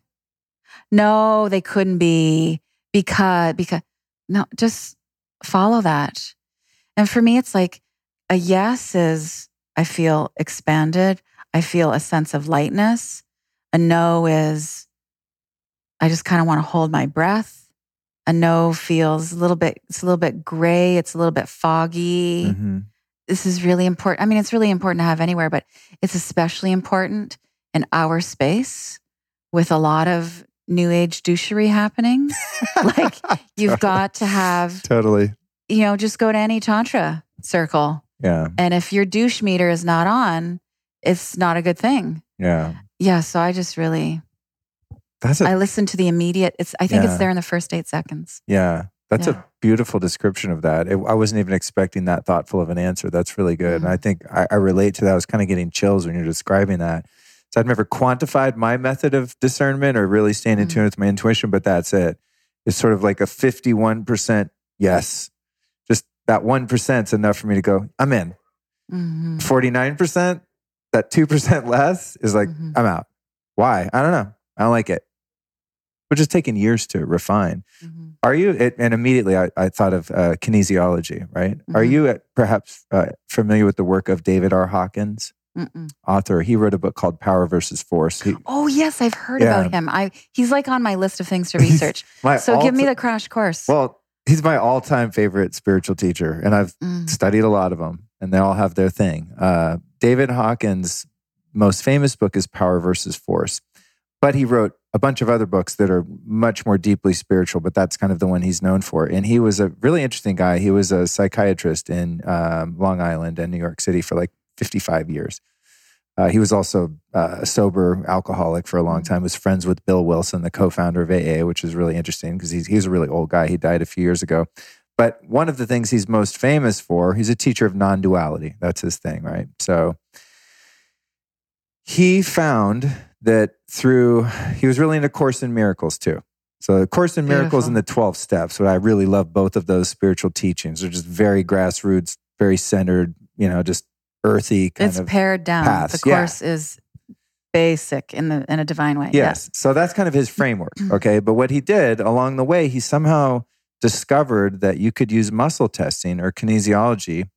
No, they couldn't be because because no, just follow that. And for me, it's like a yes is I feel expanded. I feel a sense of lightness. A no is I just kind of want to hold my breath. A no feels a little bit, it's a little bit gray. It's a little bit foggy. Mhm. This is really important. I mean, it's really important to have anywhere, but it's especially important in our space with a lot of new age douchery happening. *laughs* like you've got to have, Totally. you know, just go to any Tantra circle. Yeah. And if your douche meter is not on, it's not a good thing. Yeah. Yeah. So I just really, That's a I listen to the immediate. It's, I think Yeah. it's there in the first eight seconds. Yeah, that's Yeah. a beautiful description of that. It, I wasn't even expecting that thoughtful of an answer. That's really good. And Mhm. I think I, I relate to that. I was kind of getting chills when you're describing that. So I've never quantified my method of discernment or really staying in Mhm. tune with my intuition, but that's it. It's sort of like a 51% yes. Just that 1% is enough for me to go, I'm in. Mhm. 49%, that 2% *laughs* less is like, Mhm. I'm out. Why? I don't know. I don't like it. Which is taking years to refine. Mhm. Are you, it, and immediately I, I thought of uh, kinesiology, right? Are Mhm. you uh, perhaps uh, familiar with the work of David R. Hawkins, Mm-mm. author? He wrote a book called Power versus Force. He, Oh yes, I've heard Yeah. about him. I he's like on my list of things to *laughs* research. so give me the crash course. Well, he's my all time favorite spiritual teacher, and I've Mm. studied a lot of them, and they all have their thing. Uh, David Hawkins' most famous book is Power versus Force, but he wrote a bunch of other books that are much more deeply spiritual, but that's kind of the one he's known for. And he was a really interesting guy. He was a psychiatrist in um, Long Island and New York City for like 55 years. Uh, he was also uh, a sober alcoholic for a long time. Was friends with Bill Wilson, the co-founder of AA, which is really interesting because he's he's a really old guy. He died a few years ago. But one of the things he's most famous for, he's a teacher of non-duality. That's his thing, right? So he found that through he was really into Course in Miracles too. So the Course in Miracles Beautiful. and the 12 steps. What I really love both of those spiritual teachings. They're just very grassroots, very centered, you know, just earthy kind it's of pared down. paths, The yeah. course is basic in the in a divine way. Yes. So that's kind of his framework. *clears throat* Okay. But what he did along the way, he somehow discovered that you could use muscle testing or kinesiology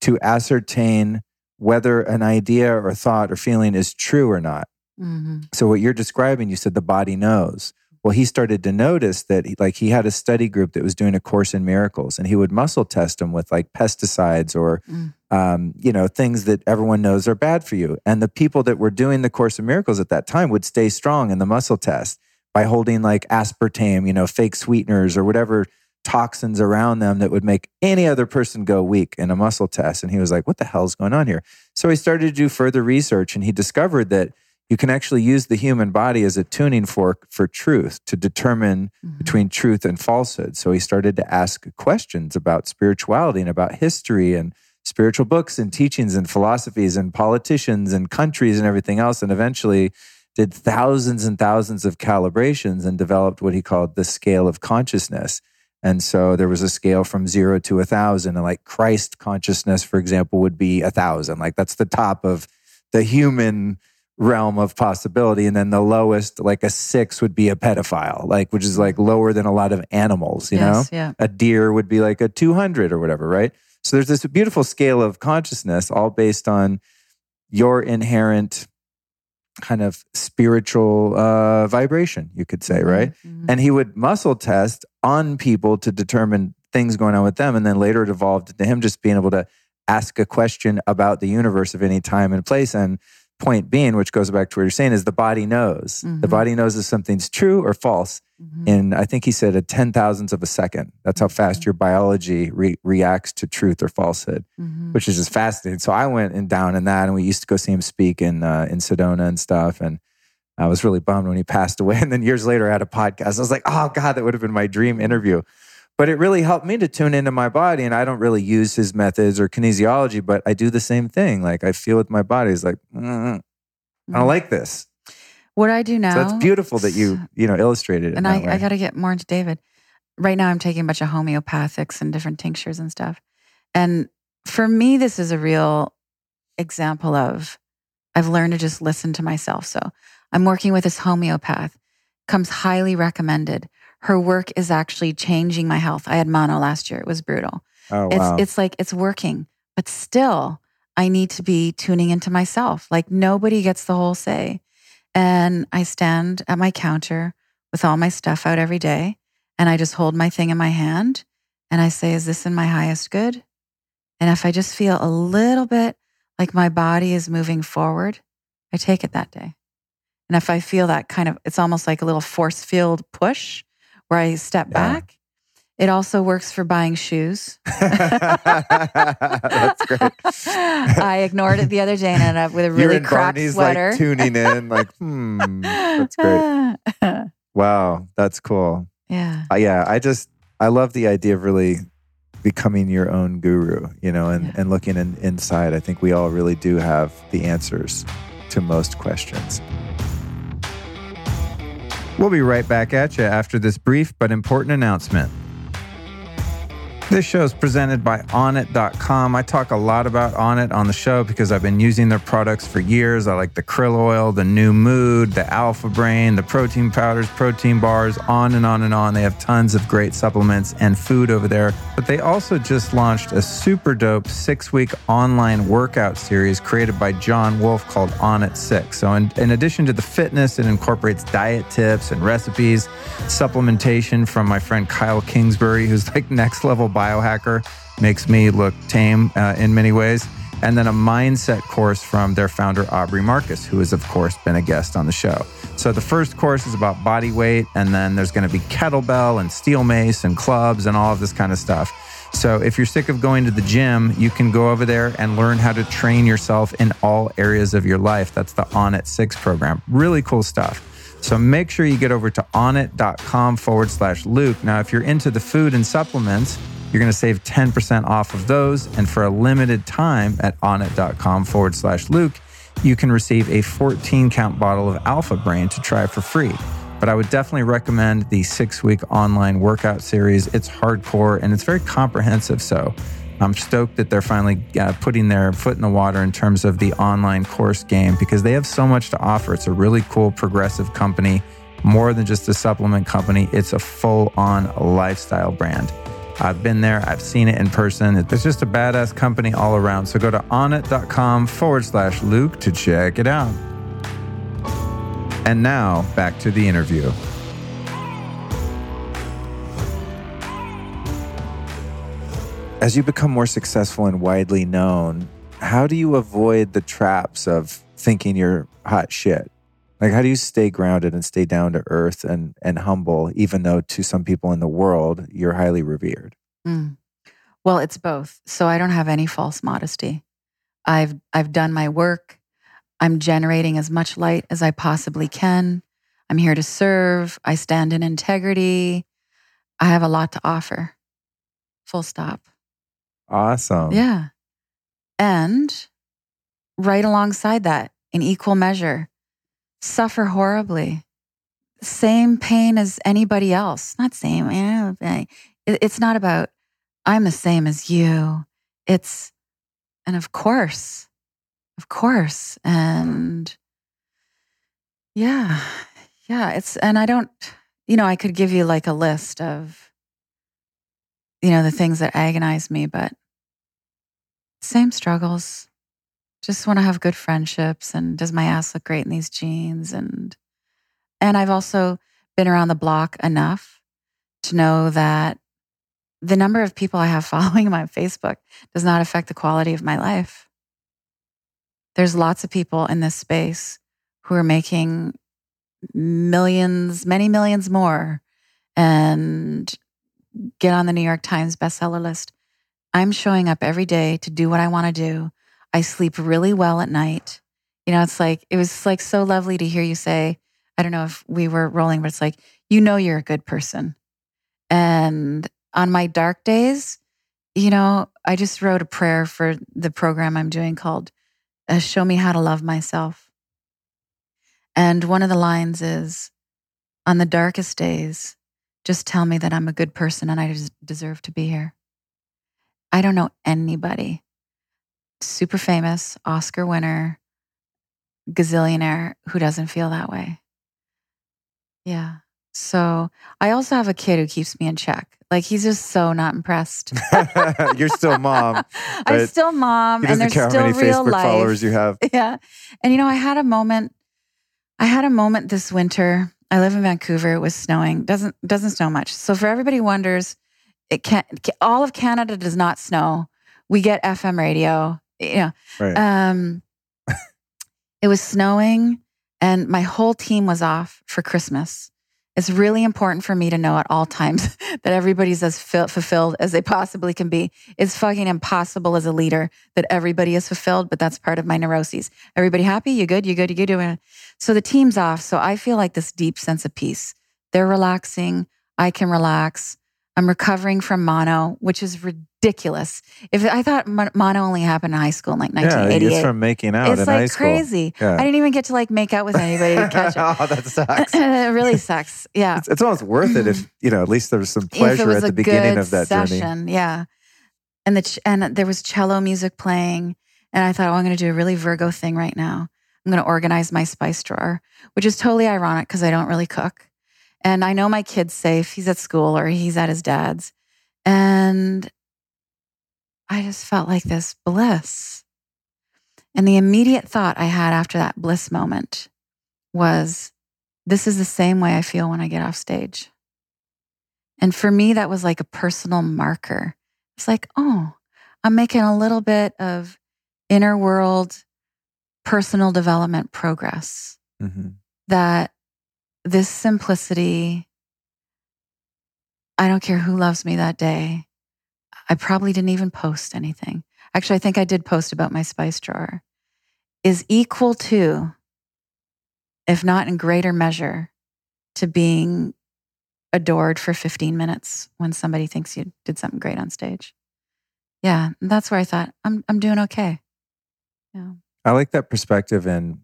to ascertain whether an idea or thought or feeling is true or not. hmm So what you're describing, you said the body knows. Well, he started to notice that he, like he had a study group that was doing a course in miracles and he would muscle test them with like pesticides or Mm. um, you know, things that everyone knows are bad for you. And the people that were doing the course in miracles at that time would stay strong in the muscle test by holding like aspartame, you know, fake sweeteners or whatever toxins around them that would make any other person go weak in a muscle test. And he was like, what the hell's going on here? So he started to do further research and he discovered that you can actually use the human body as a tuning fork for truth to determine Mhm. between truth and falsehood. So he started to ask questions about spirituality and about history and spiritual books and teachings and philosophies and politicians and countries and everything else. And eventually did thousands and thousands of calibrations and developed what he called the scale of consciousness. And so there was a scale from zero to a thousand. And like Christ consciousness, for example, would be a thousand. Like that's the top of the human realm of possibility. And then the lowest, like a six, would be a pedophile, like which is like lower than a lot of animals, you know? yeah. a deer would be like a 200 or whatever, right? So there's this beautiful scale of consciousness, all based on your inherent kind of spiritual uh, vibration, you could say, right? Mhm. And he would muscle test on people to determine things going on with them. And then later it evolved into him just being able to ask a question about the universe of any time and place. And point being, which goes back to what you're saying, is the body knows. Mhm. The body knows if something's true or false Mhm. in, I think he said, a 10 thousandths of a second. That's how fast your biology re- reacts to truth or falsehood, Mhm. which is just fascinating. So I went and down in that, and we used to go see him speak in, uh, in Sedona and stuff. And I was really bummed when he passed away. *laughs* And then years later, I had a podcast. I was like, oh, God, that would have been my dream interview. But it really helped me to tune into my body. And I don't really use his methods or kinesiology, but I do the same thing. Like I feel with my body. It's like, mm, I don't like this. what I do now. So it's beautiful that you, you know, illustrated it. and I. I got to get more into David. Right now, I'm taking a bunch of homeopathics and different tinctures and stuff. And for me, this is a real example of I've learned to just listen to myself. So I'm working with this homeopath, comes highly recommended. Her work is actually changing my health. I had mono last year. It was brutal. oh, It's wow. it's like it's working, but still I need to be tuning into myself. Like nobody gets the whole say. And I stand at my counter with all my stuff out every day and I just hold my thing in my hand and I say is this in my highest good? And if I just feel a little bit like my body is moving forward, I take it that day. And if I feel that kind of it's almost like a little force field push where I step Yeah. back. It also works for buying shoes. *laughs* *laughs* That's great. I ignored it the other day and ended up with a really cracked Barney's sweater. like tuning in, *laughs* like, hmm, that's great. Wow, that's cool. yeah. Uh, yeah, I just I love the idea of really becoming your own guru, you know, and, Yeah. and looking in, inside. I think we all really do have the answers to most questions. We'll be right back at you after this brief but important announcement. This show is presented by Onnit.com. I talk a lot about Onnit on the show because I've been using their products for years. I like the krill oil, the new mood, the alpha brain, the protein powders, protein bars, on and on and on. They have tons of great supplements and food over there. But they also just launched a super dope six week online workout series created by John Wolf called Onnit 6. So, in, in addition to the fitness, it incorporates diet tips and recipes, supplementation from my friend Kyle Kingsbury, who's like *laughs* next level biohacker, makes me look tame uh, in many ways. And then a mindset course from their founder, Aubrey Marcus, who has, of course, been a guest on the show. So the first course is about body weight, and then there's going to be kettlebell and steel mace and clubs and all of this kind of stuff. So if you're sick of going to the gym, you can go over there and learn how to train yourself in all areas of your life. That's the Onnit 6 program. Really cool stuff. So make sure you get over to onnit.com forward slash Luke. Now, if you're into the food and supplements, you're going to save 10% off of those. And for a limited time at onnit.com forward slash Luke, you can receive a 14 count bottle of Alpha Brain to try for free. But I would definitely recommend the six week online workout series. It's hardcore and it's very comprehensive. So I'm stoked that they're finally uh, putting their foot in the water in terms of the online course game because they have so much to offer. It's a really cool, progressive company, more than just a supplement company. It's a full on lifestyle brand. I've been there, I've seen it in person. It's just a badass company all around. So go to onnit.com forward slash Luke to check it out. And now back to the interview. As you become more successful and widely known, how do you avoid the traps of thinking you're hot shit? Like, how do you stay grounded and stay down to earth and, and humble, even though to some people in the world, you're highly revered? Mm. Well, it's both. So I don't have any false modesty. I've I've done my work. I'm generating as much light as I possibly can. I'm here to serve. I stand in integrity. I have a lot to offer. Full stop. Awesome. Yeah. And right alongside that, in equal measure, suffer horribly. Same pain as anybody else. Not same. eh, eh. It's not about, I'm the same as you. It's, and of course, of course. And yeah, yeah. It's, and I don't, you know, I could give you like a list of, you know, the things that agonize me, but same struggles. Just want to have good friendships and does my ass look great in these jeans and and I've also been around the block enough to know that the number of people I have *laughs* following my Facebook does not affect the quality of my life. There's lots of people in this space who are making millions, many millions more and get on the New York Times bestseller list. I'm showing up every day to do what I want to do. I sleep really well at night. You know, it's like, it was like so lovely to hear you say, I don't know if we were rolling, but it's like, you know, you're a good person. And on my dark days, you know, I just wrote a prayer for the program I'm doing called uh, Show Me How to Love Myself. And one of the lines is, on the darkest days, just tell me that I'm a good person and I deserve to be here. I don't know anybody super famous, Oscar winner, gazillionaire who doesn't feel that way. Yeah. So I also have a kid who keeps me in check. Like he's just so not impressed. *laughs* You're still mom. *laughs* I'm still mom, and there's care still how many real Facebook life. followers you have. *laughs* Yeah, and you know, I had a moment. I had a moment this winter. I live in Vancouver. It was snowing. doesn't doesn't snow much. So for everybody who wonders, it can't. All of Canada does not snow. We get FM radio. You know, Right. um, it was snowing, and my whole team was off for Christmas. It's really important for me to know at all times *laughs* that everybody's as fil- fulfilled as they possibly can be. It's fucking impossible as a leader that everybody is fulfilled, but that's part of my neuroses. Everybody happy? You good? You good? You good? Doing so the team's off. So I feel like this deep sense of peace. They're relaxing. I can relax. I'm recovering from mono, which is ridiculous. If I thought mono only happened in high school in like yeah, 1988, it's from making out it's like crazy. Yeah. I didn't even get to like make out with anybody to catch *laughs* it. oh, that sucks. *laughs* it really sucks. Yeah. It's, it's almost worth it if you know at least there was some pleasure was at the beginning of that journey. session, yeah. And the ch- and there was cello music playing, and I thought, oh, I'm going to do a really Virgo thing right now. I'm going to organize my spice drawer, which is totally ironic because I don't really cook, and I know my kid's safe. He's at school or he's at his dad's, and I just felt like this bliss. And the immediate thought I had after that bliss moment was, this is the same way I feel when I get off stage. And for me, that was like a personal marker. It's like, oh, I'm making a little bit of inner world personal development progress. Mhm. That this simplicity, I don't care who loves me that day. I probably didn't even post anything. Actually, I think I did post about my spice drawer, is equal to, if not in greater measure, to being adored for 15 minutes when somebody thinks you did something great on stage. Yeah, that's where I thought I'm I'm doing okay. Yeah. I like that perspective and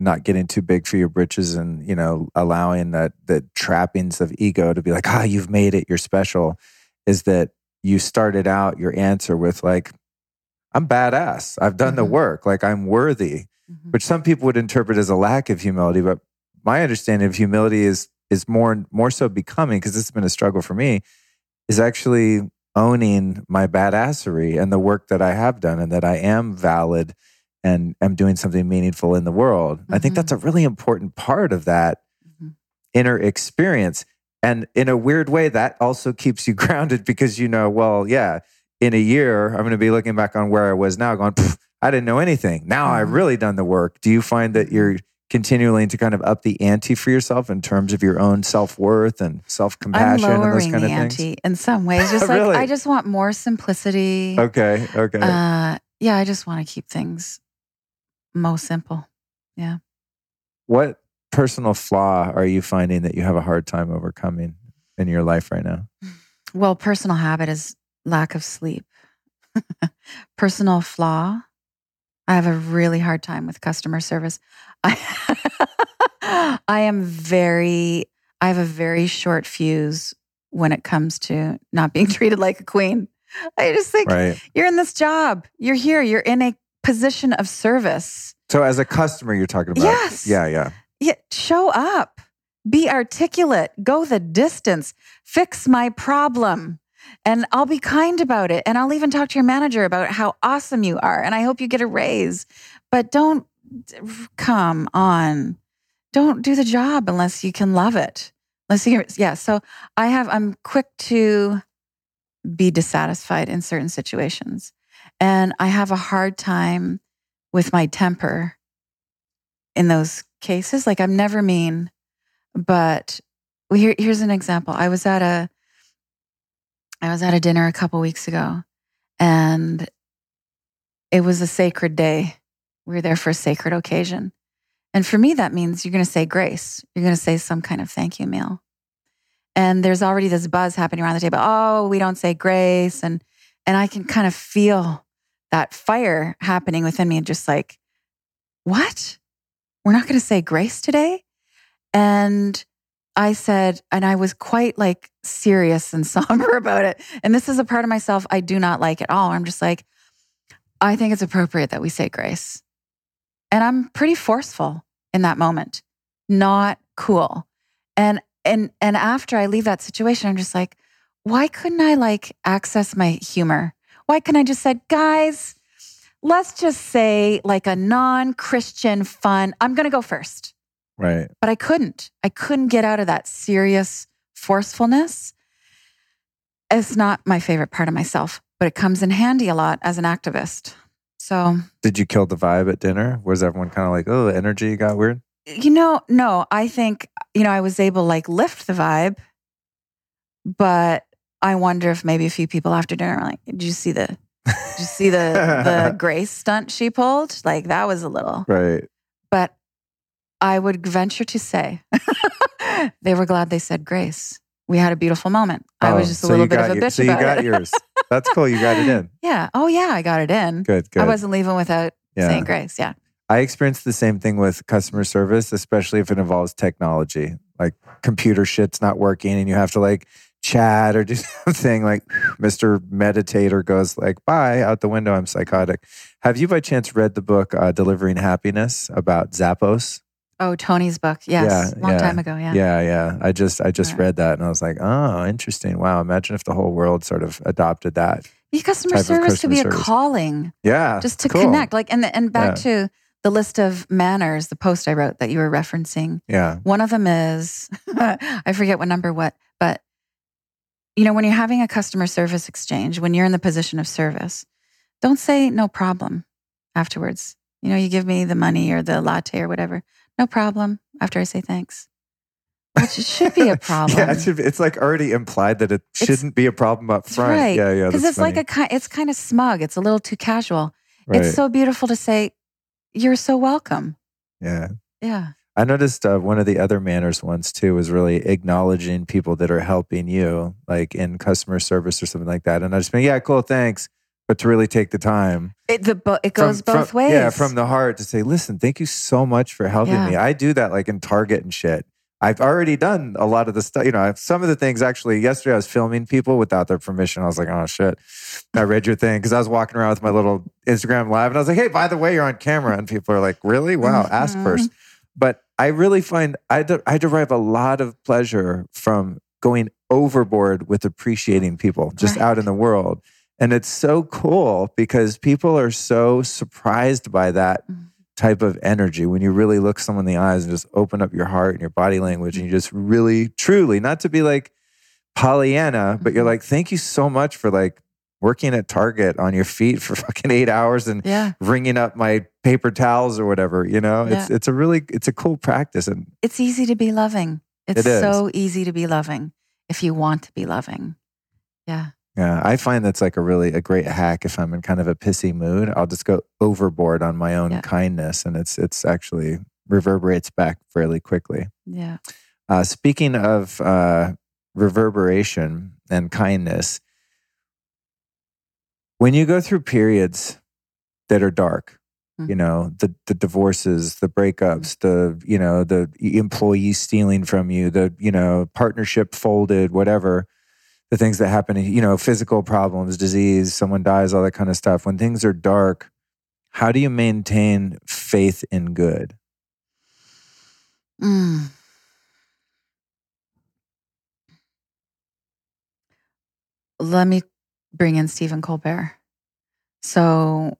not getting too big for your britches and you know allowing that the trappings of ego to be like ah you've made it you're special is that you started out your answer with like i'm badass i've done the Mhm. work like i'm worthy Mhm. which some people would interpret as a lack of humility but my understanding of humility is is more more so becoming because this has been a struggle for me is actually owning my badassery and the work that i have done and that i am valid and am doing something meaningful in the world i think that's a really important part of that Mhm. inner experience and in a weird way that also keeps you *laughs* grounded because you know well yeah in a year i'm going to be looking back on where i was now going i didn't know anything now i've Mhm. really done the work do you find that you're continually to kind of up the ante for yourself in terms of your own self-worth and I'm self-compassion and those kind of things ante in some ways. *laughs* Just like Really? I just want more simplicity. okay okay Uh, yeah, I just want to keep things most simple. Yeah. What personal flaw are you finding that you have a hard time overcoming in your life right now Well, personal habit is lack of sleep. *laughs* personal flaw. I have a really hard time with customer service. I, *laughs* I am very, I have a very short fuse when it comes to not being *laughs* treated like a queen. I just think right you're in this job. You're here. You're in a position of service. so as a customer you're talking about Yes. yeah yeah Yeah, show up. Be articulate. Go the distance. Fix my problem. And I'll be kind about it. And I'll even talk to your manager about how awesome you are. And I hope you get a raise. But don't come on. Don't do the job unless you can love it. Unless you, yeah. So I have, I'm quick to be dissatisfied in certain situations. And I have a hard time with my temper in those cases. Like I'm never mean, but here, here's an example. I was at a I was at a dinner a couple weeks ago and it was a sacred day. We were there for a sacred occasion. And for me, that means you're going to say grace. You're going to say some kind of thank you meal. And there's already this buzz happening around the table. Oh, we don't say grace. And and I can kind of feel that fire happening within me and just like, what? We're not going to say grace today? And I said, and I was quite like serious and *laughs* somber about it. And this is a part of myself I do not like at all. I'm just like, I think it's appropriate that we say grace. And I'm pretty forceful in that moment. Not cool. And and and after I leave that situation, I'm just like, why couldn't I like access my humor? Why couldn't I just said, guys, let's just say like a non-Christian fun. I'm gonna go first. Right. But I couldn't. I couldn't get out of that serious forcefulness. It's not my favorite part of myself, but it comes in handy a lot as an activist. So, did you kill the vibe at dinner? Was everyone kind of like, oh, the energy got weird? You know, no, I think, you know, I was able to like lift the vibe, but I wonder if maybe a few people after dinner were like, did you see the, did you see the, the *laughs* grace stunt she pulled? Like that was a little. Right. But I would venture to say *laughs* they were glad they said grace. We had a beautiful moment. I was Oh, just a so little bit of a your- bitch So you about got it. yours. *laughs* That's cool. You got it in. yeah. Oh, yeah. I got it in. Good, good. I wasn't leaving without Yeah. saying grace. Yeah. I experienced the same thing with customer service, especially if it involves technology. Like computer shit's not working and you have to like chat or do *laughs* something like Mr. Meditator goes like, bye, out the window. I'm psychotic. Have you by chance read the book uh, Delivering Happiness about Zappos? Oh, Tony's book. Yes. Yeah, long yeah, time ago. Yeah. Yeah, yeah. I just I just Right. read that and I was like, oh, interesting. Wow. Imagine if the whole world sort of adopted that. Your customer service could be customer a calling Yeah. just to cool. connect. Like, and, and back to the list of manners, the post I wrote that you were referencing. Yeah. One of them is, *laughs* I forget what number what, but you know, when you're having a customer service exchange, when you're in the position of service, don't say no problem afterwards. You know, you give me the money or the latte or whatever. No problem after I say thanks. Which it should be a problem. *laughs* yeah, it should be, it's like already implied that it It's- shouldn't be a problem up front. right. Yeah, yeah. Because it's like a kind it's kind of smug. It's a little too casual. Right. It's so beautiful to say, You're so welcome. yeah. Yeah. I noticed uh, one of the other manners ones too was really acknowledging people that are helping you, like in customer service or something like that. And I just been, yeah, cool, thanks. But to really take the time, It the bo- it from- goes both from- ways. Yeah, from the heart to say, listen, thank you so much for helping Yeah. me. I do that like in Target and shit. I've already done a lot of the stuff. You know, some of the things actually. Yesterday, I was filming people without their permission. I was like, "Oh shit!" I read your thing because I was walking around with my little Instagram live, and I was like, "Hey, by the way, you're on camera." And people are like, "Really? Wow, ask Mhm. first. But I really find I, de- I derive a lot of pleasure from going overboard with appreciating people just Right. out in the world. And it's so cool because people are so surprised by that Mm. type of energy when you really look someone in the eyes and just open up your heart and your body language and you just really, truly, not to be like Pollyanna, but you're Mhm. like, thank you so much for like working at Target on your feet for *laughs* fucking eight hours and Yeah. ringing up my paper towels or whatever. You know, it's it's a really it's a cool practice and It's easy to be loving. It's It is. so easy to be loving if you want to be loving. Yeah. yeah, I find that's like a really a great hack. If I'm in kind of a pissy mood, I'll just go overboard on my own Yeah. kindness, and it's it's actually reverberates back fairly quickly. Yeah. Uh, speaking of uh, reverberation and kindness, when you go through periods that are dark, you Mhm. know the the divorces, the breakups, the you know the employees stealing from you, the you know partnership folded, whatever, the things that happen, you know, physical problems, disease, someone dies, all that kind of stuff. When things are dark, how do you maintain faith in good? Mm. Let me bring in Stephen Colbert. So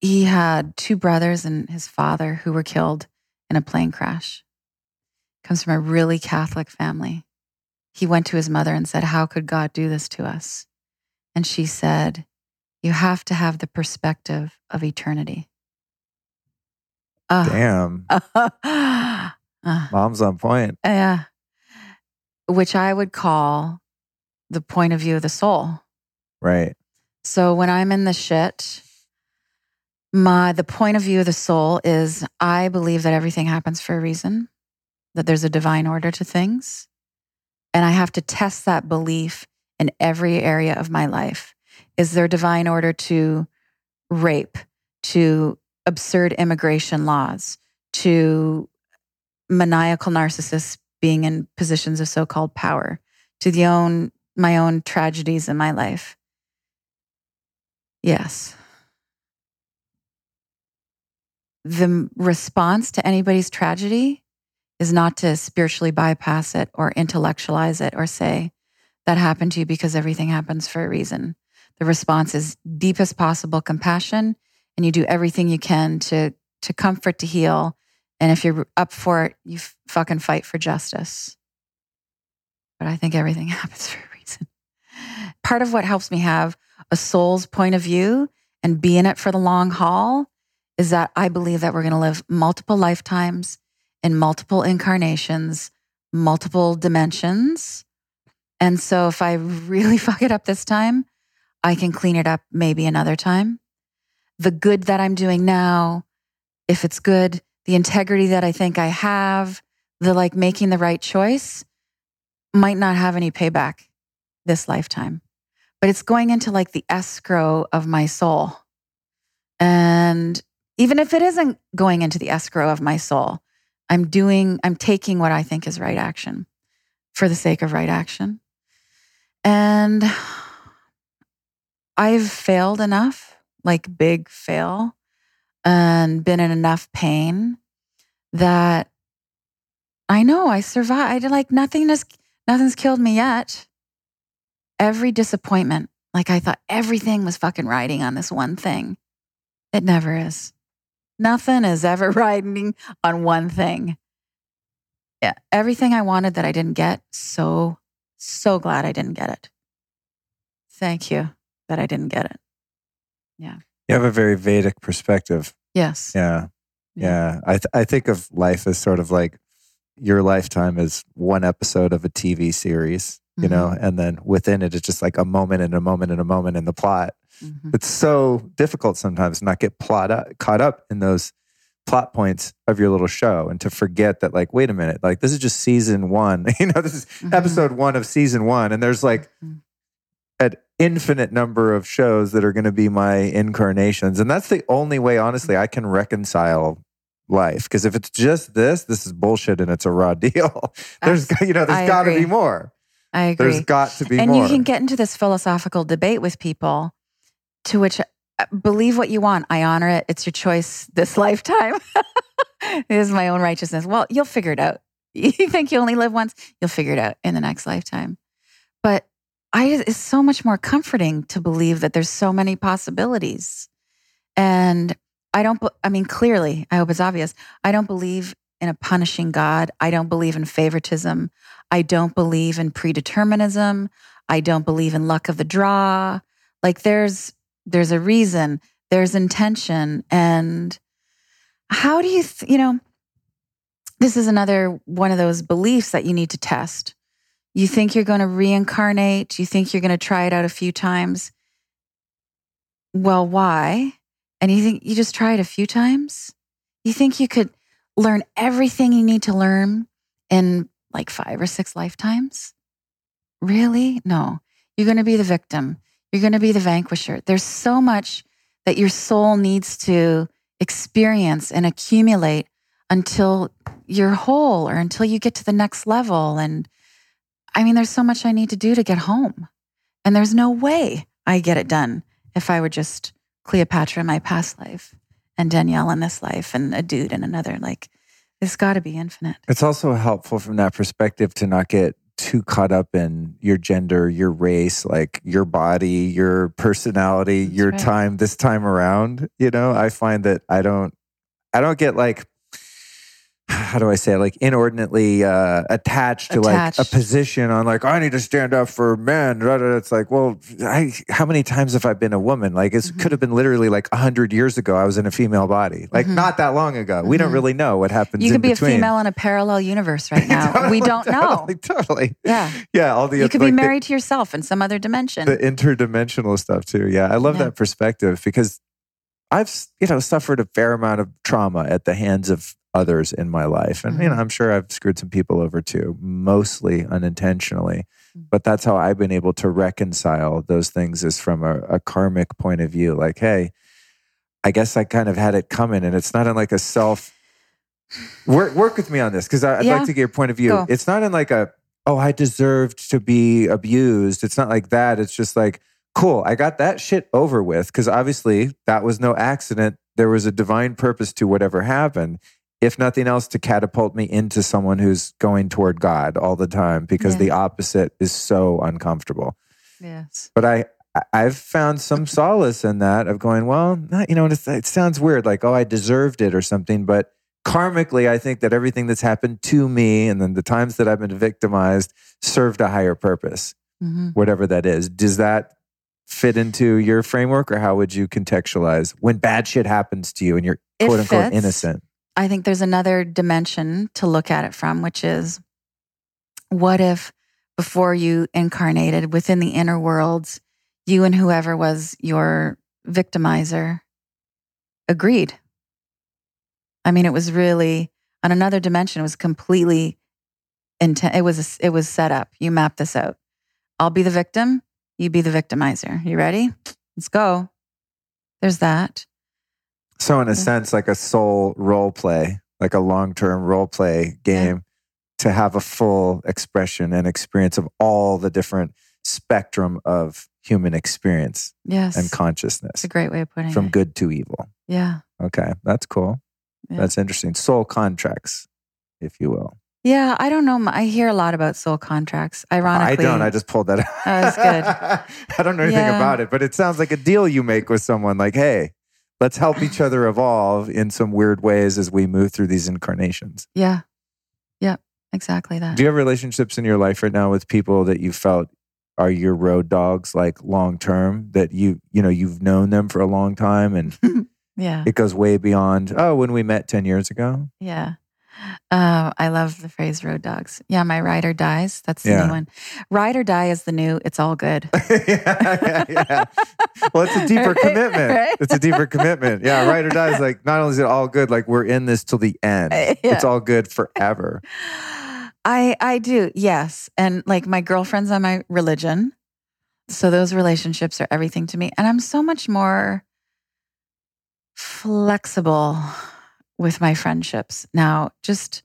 he had two brothers and his father who were killed in a plane crash. Comes from a really Catholic family. he went to his mother and said, How could God do this to us? And she said, You have to have the perspective of eternity. Uh, Damn. *laughs* uh, Mom's on point. yeah. Which I would call the point of view of the soul. Right. So when I'm in the shit, my the point of view of the soul is I believe that everything happens for a reason, that there's a divine order to things. And I have to test that belief in every area of my life. Is there divine order to rape, to absurd immigration laws, to maniacal narcissists being in positions of so-called power, to the own my own tragedies in my life? Yes. The response to anybody's tragedy is not to spiritually bypass it or intellectualize it or say, that happened to you because everything happens for a reason. The response is deepest possible compassion, and you do everything you can to, to comfort, to heal. And if you're up for it, you fucking fight for justice. But I think everything *laughs* happens for. Part of what helps me have a soul's point of view and be in it for the long haul is that I believe that we're going to live multiple lifetimes in multiple incarnations, multiple dimensions. And so if I really *laughs* fuck it up this time, I can clean it up maybe another time. The good that I'm doing now, if it's good, the integrity that I think I have, the like making the right choice might not have any payback this lifetime, but it's going into like the escrow of my soul. And even if it isn't going into the escrow of my soul, I'm doing, I'm taking what I think is right action for the sake of right action. And I've failed enough, like big fail, and been in enough pain that I know I survived. Like nothing has, nothing's killed me yet. Every disappointment, like I thought everything was fucking riding on this one thing. It never is. Nothing is ever *laughs* riding on one thing. Yeah, everything I wanted that I didn't get. So, so glad I didn't get it. Thank you that I didn't get it. Yeah. You have a very Vedic perspective. Yes. Yeah. Yeah. I, th- I think of life as sort of like your lifetime is one episode of a TV series, you know, Mm-hmm. and then within it, it's just like a moment and a moment and a moment in the plot. Mhm. It's so difficult sometimes not get plot up, caught up in those plot points of your little show and to forget that, like, wait a minute, like this is just season one. *laughs* you know, this is Mhm. episode one of season one. And there's like Mhm. an infinite number of shows that are going to be my incarnations. And that's the only way, honestly, I can reconcile life. Because if it's just this, this is bullshit and it's a raw *laughs* deal. there's, you know, there's got to be more. I agree. There's got to be and more. you can get into this philosophical debate with people to which uh, believe what you want. I honor it. It's your choice this *laughs* lifetime. *laughs* it is my own righteousness. Well, you'll figure it out. *laughs* You think you only live once, you'll figure it out in the next lifetime. But I it's so much more comforting to believe that there's so many possibilities. And I don't I mean clearly, I hope it's obvious. I don't believe in a punishing God. I don't believe in favoritism. I don't believe in predeterminism. I don't believe in luck of the draw. Like there's there's a reason, there's intention and how do you th- you know this is another one of those beliefs that you need to test. You think you're going to reincarnate, you think you're going to try it out a few times. Well, why? And you think you just try it a few times? You think you could learn everything you need to learn in like five or six lifetimes? Really? No. You're going to be the victim. You're going to be the vanquisher. There's so much that your soul needs to experience and accumulate until you're whole or until you get to the next level. And I mean, there's so much I need to do to get home. And there's no way I get it done if I were just Cleopatra in my past life and Danielle in this life and a dude in another. Like, it's got to be infinite. It's also helpful from that perspective to not get too caught up in your gender, your race, like your body, your personality, That's your right. time this time around. You know, I find that I don't I don't get like how do I say it? like inordinately uh, attached to Attached. like a position on like I need to stand up for men. It's like, well, I how many times have I been a woman? Like it Mhm. could have been literally like a hundred years ago. I was in a female body, like Mhm. not that long ago. We don't Mhm. really know what happens. You could be between. a female in a parallel universe right *laughs* now. we don't know. Totally, totally. Yeah. Yeah, all the You could like be the- married to yourself in some other dimension. the interdimensional stuff too. Yeah, I love Yeah. that perspective because I've you know suffered a fair amount of trauma at the hands of others in my life, and you know Mhm. I'm sure I've screwed some people over too, mostly unintentionally. Mhm. But that's how I've been able to reconcile those things is from a, a karmic point of view. Like, hey, I guess I kind of had it coming, and it's not in like a self. Work work with me on this because I'd Yeah. like to get your point of view. Go. It's not in like a oh I deserved to be abused. It's not like that. It's just like cool. I got that shit over with because obviously that was no accident. There was a divine purpose to whatever happened. If nothing else, to catapult me into someone who's going toward God all the time because Yeah. the opposite is so uncomfortable. yes. But I, I've found some solace in that of going, well, not, you know, it's, it sounds weird, like, oh, I deserved it or something. But karmically, I think that everything that's happened to me and then the times that I've been victimized served a higher purpose, hmm whatever that is. Does that fit into your framework or how would you contextualize when bad shit happens to you and you're It quote unquote fits. innocent? I think there's another dimension to look at it from, which is what if before you incarnated within the inner worlds, you and whoever was your victimizer agreed? I mean, it was really on another dimension. It was completely intent. It was it was set up. You map this out. I'll be the victim. You be the victimizer. You ready? Let's go. There's that. So, in a Yeah. sense, like a soul role play, like a long term role play game to have a full expression and experience of all the different spectrum of human experience Yes. and consciousness It's a great way of putting from it. From good to evil. Yeah. Okay, that's cool. Yeah. That's interesting. Soul contracts, if you will. Yeah, I don't know. I hear a lot about soul contracts. Ironically, I don't. I just pulled that out. Oh, that's good. *laughs* I don't know anything Yeah. about it, but it sounds like a deal you make with someone like, hey, let's help each other evolve in some weird ways as we move through these incarnations. yeah, yeah, exactly that. Do you have relationships in your life right now with people that you felt are your road dogs, like long term, that you, you know, you've known them for a long time and *laughs* yeah, it goes way beyond, oh, when we met 10 years ago? yeah. Um, I love the phrase "road dogs." Yeah, my ride or dies. That's the Yeah. new one. Ride or die is the new. It's all good. yeah, *laughs* yeah, yeah. Well, it's a *laughs* deeper Right, commitment. right. It's a deeper commitment. Yeah, right or die is like not only is it all good, like we're in this till the end. Yeah. It's all good forever. *gasps* I I do yes, and like my girlfriends are my religion, so those relationships are everything to me, and I'm so much more flexible with my friendships now. Just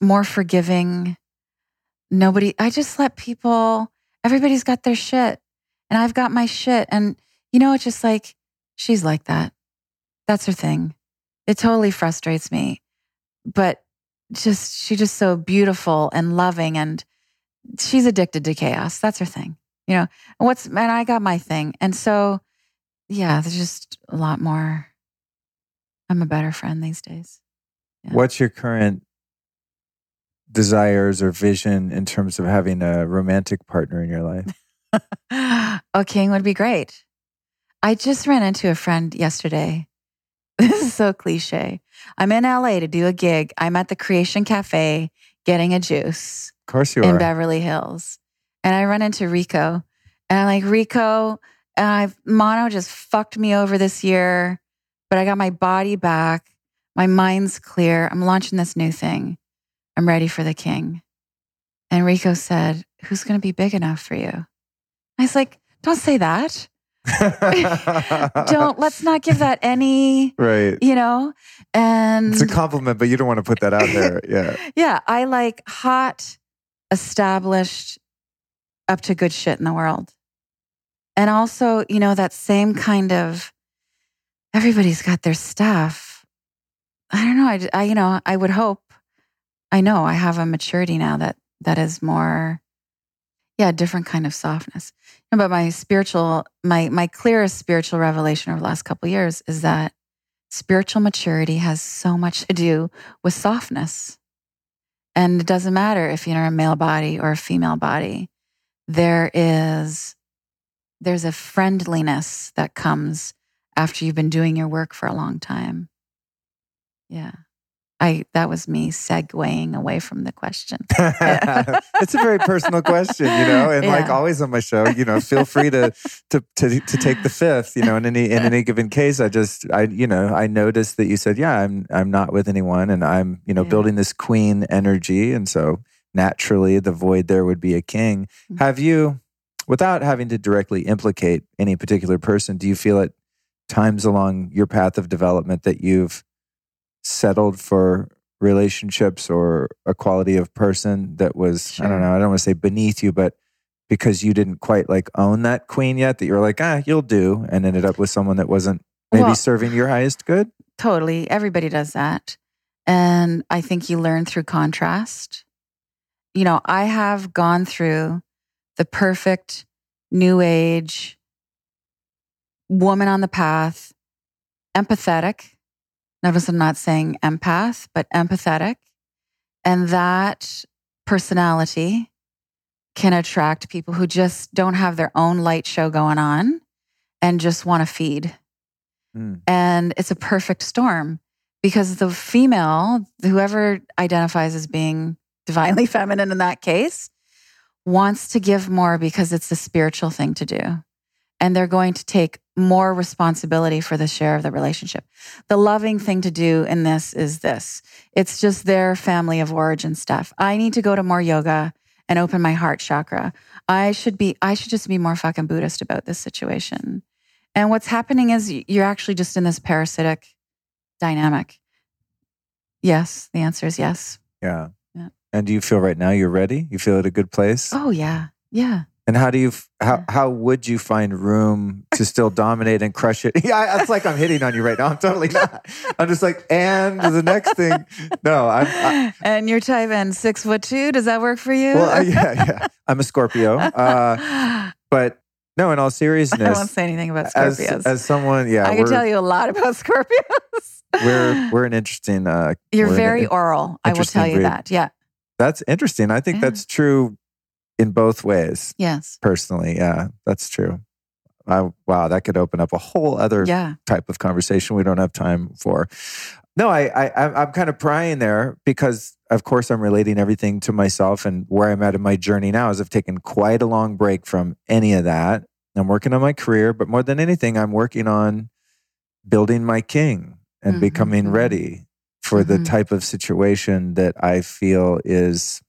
more forgiving. Nobody. I just let people. Everybody's got their shit, and I've got my shit, and you know, it's just like she's like that. That's her thing. It totally frustrates me, but just she's just so beautiful and loving and she's addicted to chaos that's her thing you know and what's and i got my thing and so yeah there's just a lot more i'm a better friend these days Yeah. What's your current desires or vision in terms of having a romantic partner in your life? *laughs* Oh, a king would be great i just ran into a friend yesterday *laughs* this is so cliche i'm in la to do a gig i'm at the Kreation cafe getting a juice Of course you in are. In Beverly Hills. And I run into Rico and I'm like, Rico, and I've, mono just fucked me over this year, but I got my body back. My mind's clear. I'm launching this new thing. I'm ready for the king. And Rico said, Who's going to be big enough for you? I was like, Don't say that. *laughs* Don't, let's not give that any, Right. you know? And It's a compliment, but you don't want to put that out there. *laughs* Yeah. yeah, I like hot, established, up to good shit in the world. And also, you know, that same kind of everybody's got their stuff. I don't know. I, I you know, I would hope. I know I have a maturity now that that is more, yeah, different kind of softness. But my spiritual, my my clearest spiritual revelation over the last couple years is that spiritual maturity has so much to do with softness. And it doesn't matter if you're a male body or a female body. There is there's a friendliness that comes after you've been doing your work for a long time. Yeah. I that was me segueing away from the question. *laughs* it's a very personal question, you know, and yeah. like always on my show, you know, feel free to, to to to take the fifth, you know, in any in any given case. I just I you know I noticed that you said, yeah, I'm I'm not with anyone, and I'm you know yeah. building this queen energy, and so naturally the void there would be a king. Mm-hmm. Have you, without having to directly implicate any particular person, do you feel at times along your path of development that you've settled for relationships or a quality of person that was sure. I don't know, I don't want to say beneath you, but because you didn't quite like own that queen yet, that you're like, ah, you'll do, and ended up with someone that wasn't maybe well, serving your highest good? Totally. Everybody does that. And I think you learn through contrast. You know, I have gone through the perfect new age woman on the path, empathetic, Notice I'm not saying empath, but empathetic. And that personality can attract people who just don't have their own light show going on and just want to feed. Mm. And it's a perfect storm because the female, whoever identifies as being divinely *laughs* feminine in that case, wants to give more because it's a spiritual thing to do. And they're going to take more responsibility for the share of the relationship. The loving thing to do in this is this it's just their family of origin stuff. I need to go to more yoga and open my heart chakra. I should be, I should just be more fucking Buddhist about this situation. And what's happening is you're actually just in this parasitic dynamic. Yes, the answer is yes. Yeah. yeah. And do you feel right now you're ready? You feel at a good place? Oh, yeah. Yeah. And how do you how how would you find room to still dominate and crush it? *laughs* Yeah, it's like I'm hitting on you right now. I'm totally not. *laughs* I'm just like, and the next thing, no, I'm. I, *laughs* and you're type N, six foot two. Does that work for you? Well, uh, yeah, yeah. I'm a Scorpio, uh, but no. In all seriousness, I won't say anything about Scorpios. As, as someone, yeah, I can tell you a lot about Scorpios. we're we're an interesting. Uh, you're very an, oral. I will tell you breed. that. Yeah. That's interesting. I think yeah. that's true in both ways. Yes. Personally, yeah, that's true. I, wow, that could open up a whole other yeah. type of conversation we don't have time for. No, I, I, I'm kind of prying there because, of course, I'm relating everything to myself and where I'm at in my journey now. Is I've taken quite a long break from any of that. I'm working on my career, but more than anything, I'm working on building my king and mm-hmm. becoming mm-hmm. ready for mm-hmm. the type of situation that I feel is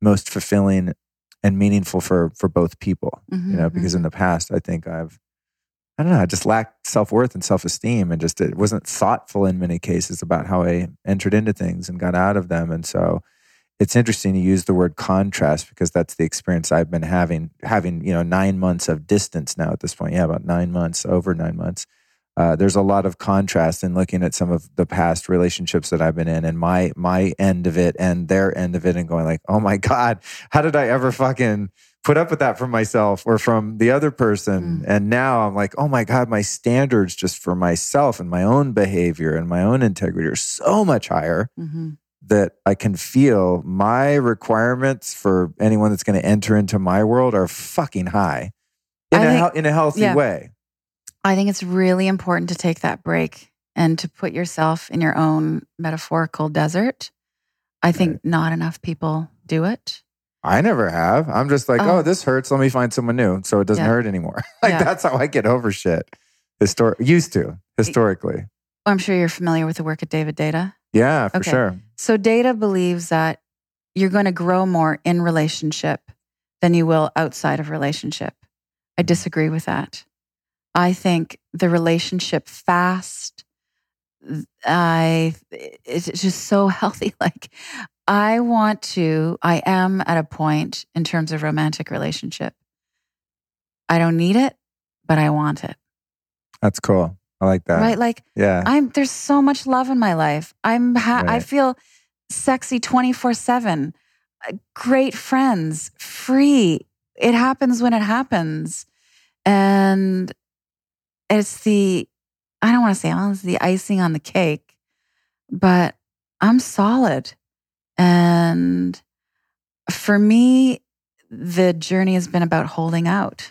most fulfilling and meaningful for for both people mm-hmm, you know because mm-hmm. in the past i think i've i don't know i just lacked self-worth and self-esteem and just it wasn't thoughtful in many cases about how i entered into things and got out of them and so it's interesting to use the word contrast because that's the experience i've been having having you know nine months of distance now at this point yeah about nine months over nine months uh, there's a lot of contrast in looking at some of the past relationships that I've been in and my my end of it and their end of it and going like, oh my God, how did I ever fucking put up with that from myself or from the other person? Mm. And now I'm like, oh my God, my standards just for myself and my own behavior and my own integrity are so much higher. Mm-hmm. That I can feel my requirements for anyone that's going to enter into my world are fucking high in, a, think, in a healthy yeah. way. I think it's really important to take that break and to put yourself in your own metaphorical desert. I think right. not enough people do it. I never have. I'm just like, oh, oh this hurts. Let me find someone new so it doesn't yeah. hurt anymore. *laughs* like yeah. that's how I get over shit. Histor- used to historically. I'm sure you're familiar with the work of David Deida. Yeah, for okay. sure. So Deida believes that you're going to grow more in relationship than you will outside of relationship. I mm-hmm. disagree with that. I think the relationship fast, I it's just so *laughs* healthy. Like I want to, I am at a point in terms of romantic relationship. I don't need it, but I want it. That's cool. I like that. Right? Like, yeah. I'm there's so much love in my life. I'm ha- right. I feel sexy 24/7. Uh, great friends, free. It happens when it happens. And it's the I don't want to say, oh, it's the icing on the cake, but I'm solid. And for me, the journey has been about holding out.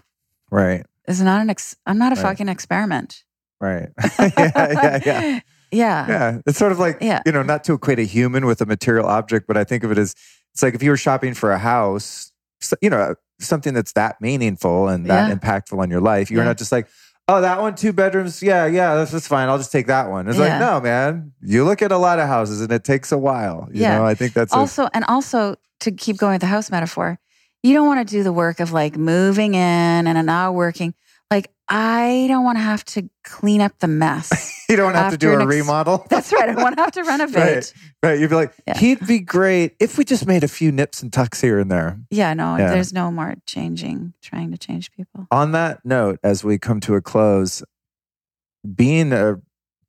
Right. It's not an ex- I'm not a Right. fucking experiment. Right. *laughs* *laughs* yeah, yeah, yeah. Yeah. Yeah. It's sort of like, Yeah. you know, not to equate a human with a material object, but I think of it as it's like if you were shopping for a house, you know, something that's that meaningful and that Yeah. impactful on your life, you're Yeah. not just like, oh, that one, two bedrooms. Yeah, yeah, that's, that's fine. I'll just take that one. It's like, no, man, you look at a lot of houses and it takes a while. You Yeah. know, I think that's a, also and also to keep going with the house metaphor you don't want to do the work of like moving in and now working i don't want to have to clean up the mess *laughs* you don't have to do a ex- remodel. *laughs* that's right i want to have to renovate *laughs* Right. You'd be like, Yeah. he'd be great if we just made a few nips and tucks here and there. yeah no Yeah. there's no more changing trying to change people On that note, as we come to a close, being a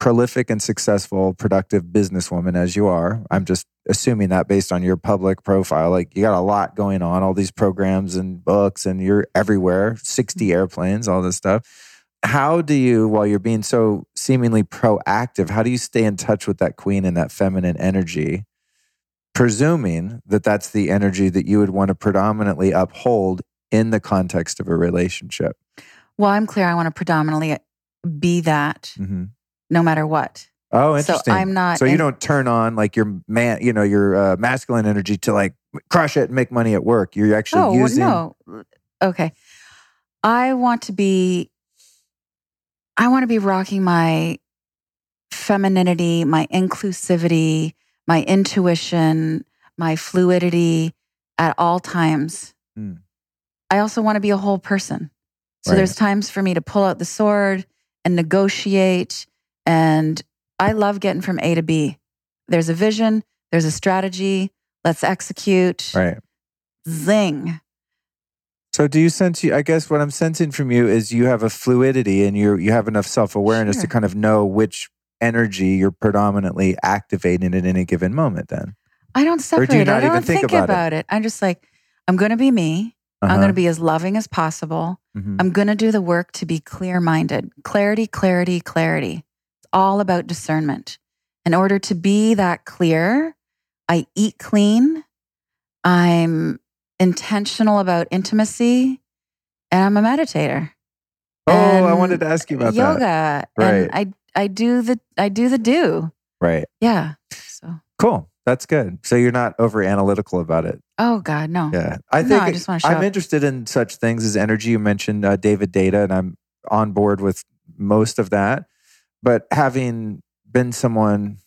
prolific and successful, productive businesswoman as you are, I'm just assuming that based on your public profile, like you got a lot going on, all these programs and books, and you're everywhere, 60 airplanes, all this stuff. How do you, while you're being so seemingly proactive, how do you stay in touch with that queen and that feminine energy? Presuming that that's the energy that you would want to predominantly uphold in the context of a relationship. well i'm clear i want to predominantly be that hmm no matter what Oh, so interesting. i'm not So you in- don't turn on like your man, you know, your uh, masculine energy to like crush it and make money at work. You're actually oh using. no okay i want to be i want to be rocking my femininity my inclusivity my intuition my fluidity at all times Hmm. i also want to be a whole person so Right. there's times for me to pull out the sword and negotiate and i love getting from a to b there's a vision there's a strategy let's execute Right. zing So do you sense? You, I guess what I'm sensing from you is you have a fluidity and you you have enough self awareness to kind of know which energy you're predominantly activating at any given moment. Then. I don't Or do you separate. not I even don't think think, about about, it? it. I'm just like, I'm going to be me. I'm Uh-huh. going to be as loving as possible. Mhm. I'm going to do the work to be clear minded. Clarity, clarity, clarity. All about discernment. In order to be that clear, I eat clean. I'm intentional about intimacy and I'm a meditator. Oh, I wanted to ask you about yoga. that. And I I do the I do the do. Right. Yeah. So Cool. That's good. So you're not over analytical about it. oh God, no. Yeah, I No, think I just wanna show I'm up. interested in such things as energy. You mentioned uh, David Deida, and I'm on board with most of that. But having been someone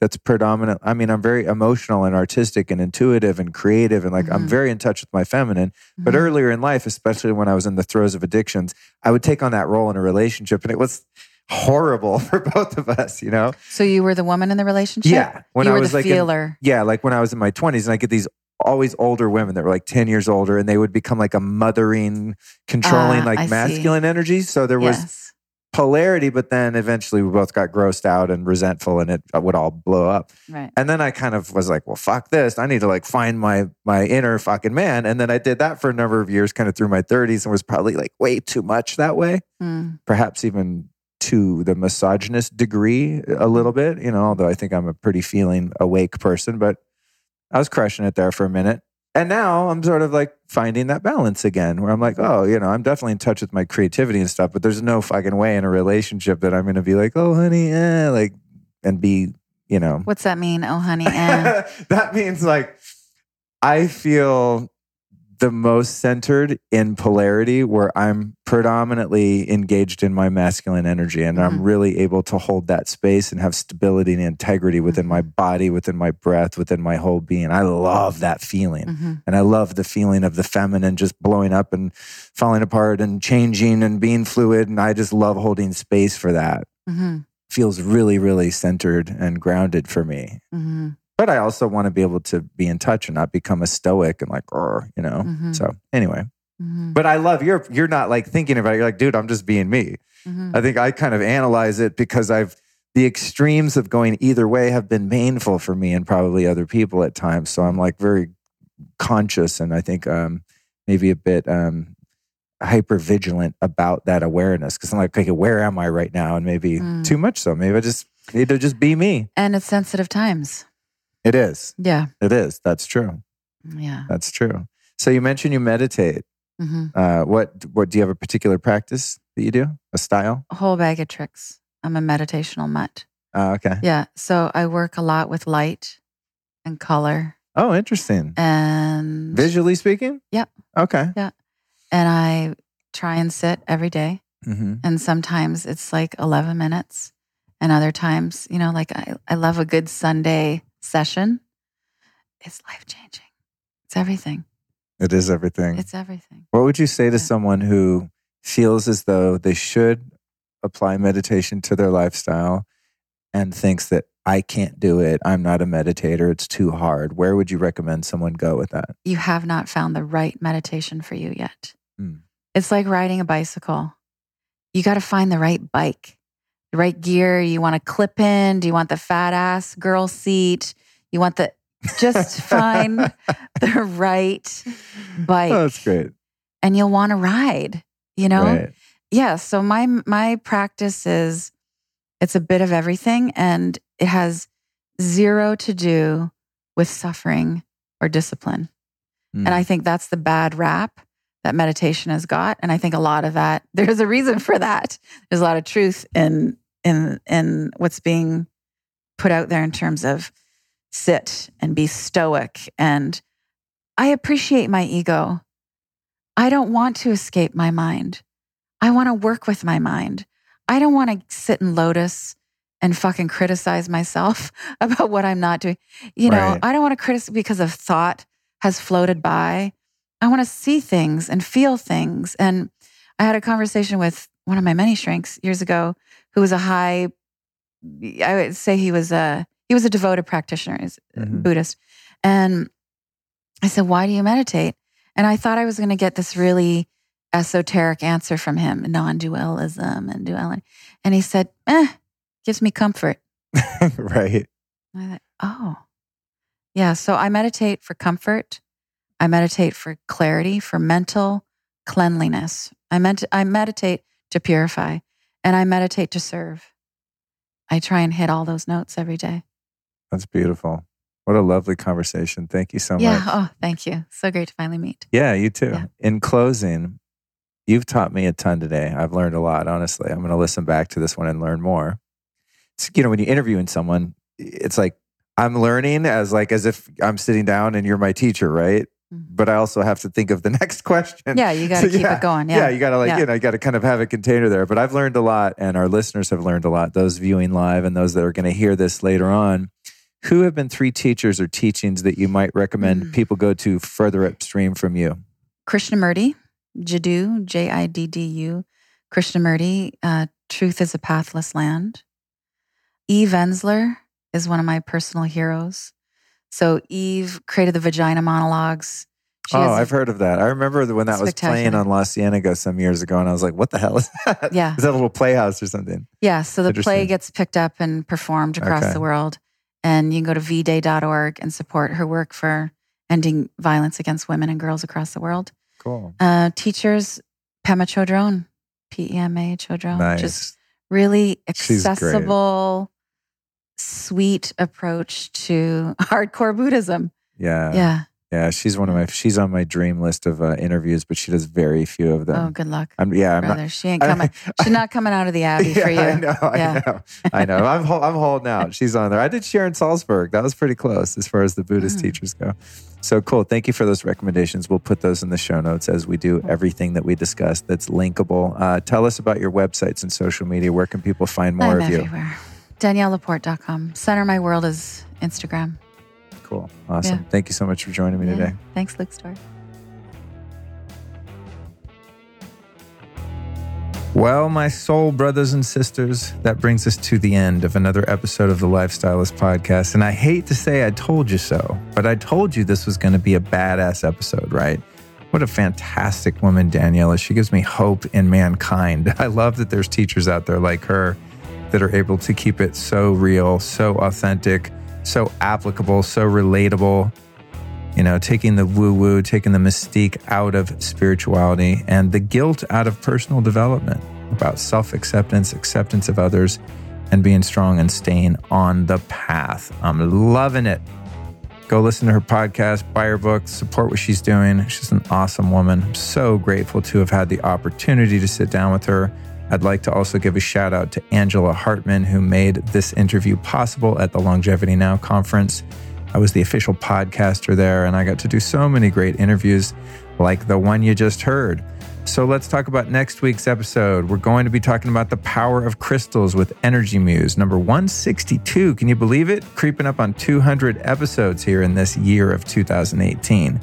that's predominant, I mean, I'm very emotional and artistic and intuitive and creative, and like I'm Mhm. very in touch with my feminine. But Mhm. earlier in life, especially when I was in the throes of addictions, I would take on that role in a relationship, and it was horrible *laughs* for both of us. You know? So you were the woman in the relationship? Yeah. When you I were was the like in- feeler. yeah, like when I was in my 20s and I get these always older women that were like 10 years older and they would become like a mothering, controlling, Ah, like I see. masculine energy. So there was yes. Polarity, but then eventually we both got grossed out and resentful and it would all blow up. Right. And then I kind of was like, well, fuck this. I need to like find my my inner fucking man. And then I did that for a number of years, kind of through my 30s and was probably like way too much that way. Mm. Perhaps even to the misogynist degree a little bit, you know, although I think I'm a pretty feeling awake person, but I was crushing it there for a minute. And now I'm sort of like finding that balance again where I'm like, oh, you know, I'm definitely in touch with my creativity and stuff, but there's no fucking way in a relationship that I'm going to be like, oh, honey, eh, like, and be, you know, What's that mean? Oh, honey. Eh. *laughs* that means like I feel the most centered in polarity where I'm predominantly engaged in my masculine energy and I'm Mhm. really able to hold that space and have stability and integrity within my body, within my breath, within my whole being. I love that feeling. Mhm. And I love the feeling of the feminine just blowing up and falling apart and changing and being fluid. And I just love holding space for that. Mhm. Feels really, really centered and grounded for me Mhm. But I also want to be able to be in touch and not become a stoic and like, "Grr," you know. Mhm. So anyway, Mhm. but I love you're you're not like thinking about it. You're like, dude, I'm just being me. Mhm. I think I kind of analyze it because I've the extremes of going either way have been painful for me and probably other people at times. So I'm like very conscious and I think um, maybe a bit um, hyper vigilant about that awareness because I'm like, okay, where am I right now? And maybe Mm. too much so. Maybe I just need to just be me. And it's sensitive times. It is. Yeah. It is. That's true. Yeah. That's true. So you mentioned you meditate. hmm Uh, what what do you have a particular practice that you do? A style? A whole bag of tricks. I'm a meditational mutt. Uh, okay. Yeah. So I work a lot with light and color Oh, interesting. and Visually speaking? Yep. Okay. Yeah. And I try and sit every day. hmm And sometimes it's like 11 minutes. And other times, you know, like I, I love a good Sunday session. It's life changing. It's everything. It is everything. It's everything. What would you say to Yeah. someone who feels as though they should apply meditation to their lifestyle and thinks that I can't do it, I'm not a meditator, it's too hard? Where would you recommend someone go with that? You have not found the right meditation for you yet. Mm. It's like riding a bicycle. You got to find the right bike, the right gear. You want to clip in? Do you want the fat ass girl seat? You want the, just *laughs* find the right bike. Oh, that's great. and you'll want to ride, you know? Right. Yeah. So my my practice is it's a bit of everything and it has zero to do with suffering or discipline. Mm. And I think that's the bad rap that meditation has got. And I think a lot of that, *laughs* there's a reason for that. There's a lot of truth in in in what's being put out there in terms of sit and be stoic. And I appreciate my ego. I don't want to escape my mind. I want to work with my mind. I don't want to sit in lotus and fucking criticize myself *laughs* about what I'm not doing. You know, Right. I don't want to criticize because a thought has floated by. I want to see things and feel things. And I had a conversation with one of my many shrinks years ago who was a high, I would say he was a, he was a devoted practitioner, he's a Mhm. Buddhist. And I said, why do you meditate? And I thought I was going to get this really esoteric answer from him, non-dualism and duality. And he said, eh, gives me comfort. *laughs* right. And I thought, oh, yeah. So I meditate for comfort. I meditate for clarity, for mental cleanliness. I meant I meditate to purify, and I meditate to serve. I try and hit all those notes every day. That's beautiful. What a lovely conversation. Thank you so much. yeah. much. Oh, thank you. So great to finally meet. Yeah, you too. Yeah. In closing, you've taught me a ton today. I've learned a lot, honestly. I'm going to listen back to this one and learn more. It's, you know, when you're interviewing someone, it's like I'm learning as like as if I'm sitting down and you're my teacher, right? Mhm. But I also have to think of the *laughs* next question. Yeah, you got to So, keep yeah, it going. Yeah, Yeah. you got to like, Yeah. you know, you got to kind of have a container there. But I've learned a lot, and our listeners have learned a lot, those viewing live and those that are going to hear this later on. Who have been three teachers or teachings that you might recommend Mm. people go to further upstream from you? Krishnamurti, Jiddu, J I D D U, Krishnamurti, uh, Truth is a Pathless Land. Eve Ensler is one of my personal heroes. So Eve created the vagina monologues. She oh, I've heard of that. I remember when that was playing on La Cienega some years ago, and I was like, "What the hell is that? Yeah. *laughs* is that a little playhouse or something?" Yeah, so the play gets picked up and performed across Okay. the world. And you can go to vday.org and support her work for ending violence against women and girls across the world. Cool, Uh, teachers, Pema Chodron, P E M A Chodron, nice. just really accessible, sweet approach to *laughs* hardcore Buddhism. yeah, yeah. yeah. She's one of my. She's on my dream list of uh, interviews, but she does very few of them. Oh, good luck, I'm, yeah, I'm not. she ain't coming. *laughs* she's not coming out of the abbey yeah, for you. I know, I know, I know. I'm I'm holding out. She's on there. I did Sharon Salzberg. That was pretty close as far as the Buddhist Mm. teachers go. So cool. Thank you for those recommendations. We'll put those in the show notes as we do everything that we discussed that's linkable. Uh, tell us about your websites and social media. Where can people find more I'm of you? DanielleLaporte.com. Center my world is Instagram. Cool. Awesome. Yeah. Thank you so much for joining me Yeah. today. Thanks, Luke Storey. Well, my soul brothers and sisters, that brings us to the end of another episode of the Lifestylist podcast. And I hate to say I told you so, but I told you this was going to be a badass episode, right? What a fantastic woman Danielle is. She gives me hope in mankind. *laughs* I love that there's teachers out there like her that are able to keep it so real, so authentic, so applicable, so relatable. you know, taking the woo woo, taking the mystique out of spirituality and the guilt out of personal development about self acceptance, acceptance of others, and being strong and staying on the path. I'm loving it. Go listen to her podcast, buy her book, support what she's doing. She's an awesome woman. I'm so grateful to have had the opportunity to sit down with her. I'd like to also give a shout out to Angela Hartman, who made this interview possible at the Longevity Now conference. I was the official podcaster there, and I got to do so many great interviews like the one you just heard. So let's talk about next week's episode. We're going to be talking about the power of crystals with Energy Muse, number 162. Can you believe it? Creeping up on 200 episodes here in this year of 2018.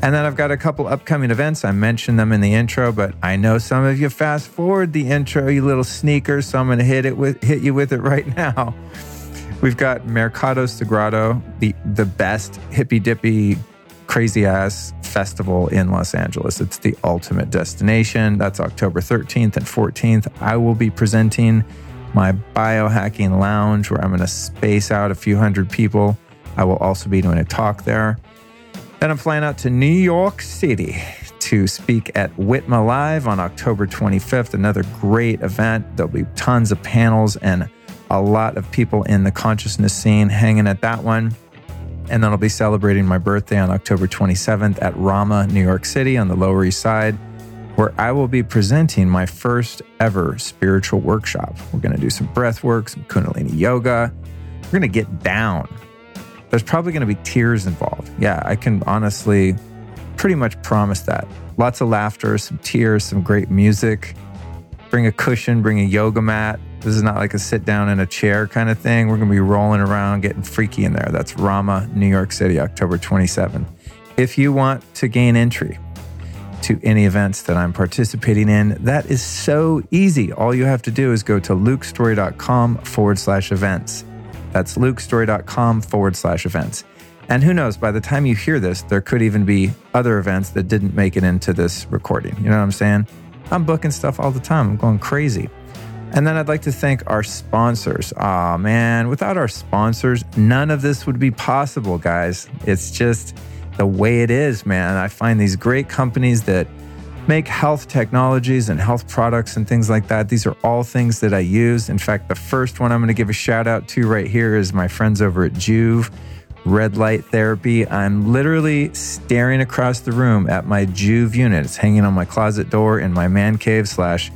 And then I've got a couple upcoming events. I mentioned them in the intro, but I know some of you fast forward the intro, you little sneakers. So I'm going to hit it with hit you with it right *laughs* now. We've got Mercado Sagrado, the the best hippy dippy crazy ass festival in Los Angeles. It's the ultimate destination. That's October 13th and 14th. I will be presenting my biohacking lounge where I'm going to space out a few hundred people. I will also be doing a talk there. Then I'm flying out to New York City to speak at Whitma Live on October 25th, another great event. There'll be tons of panels and a lot of people in the consciousness scene hanging at that one. And then I'll be celebrating my birthday on October 27th at Rama, New York City on the Lower East Side, where I will be presenting my first ever spiritual workshop. We're going to do some breath work, some Kundalini yoga. We're going to get down. There's probably going to be tears involved. Yeah, I can honestly pretty much promise that. Lots of laughter, some tears, some great music. Bring a cushion, bring a yoga mat, this is not like a sit down in a chair kind of thing. We're going to be rolling around, getting freaky in there. That's Rama, New York City, October 27th. If you want to gain entry to any events that I'm participating in, that is so easy. All you have to do is go to lukestorey.com forward slash events. That's lukestorey.com forward slash events. And who knows, by the time you hear this, there could even be other events that didn't make it into this recording. You know what I'm saying? I'm booking stuff all the time. I'm going crazy. And then I'd like to thank our sponsors. Ah, oh, man, without our sponsors, none of this would be possible, guys. It's just the way it is, man. I find these great companies that make health technologies and health products and things like that. These are all things that I use. In fact, the first one I'm going to give a shout out to right here is my friends over at Joovv Red Light Therapy. I'm literally staring across the room at my Joovv unit. It's hanging on my closet door in my man cave slash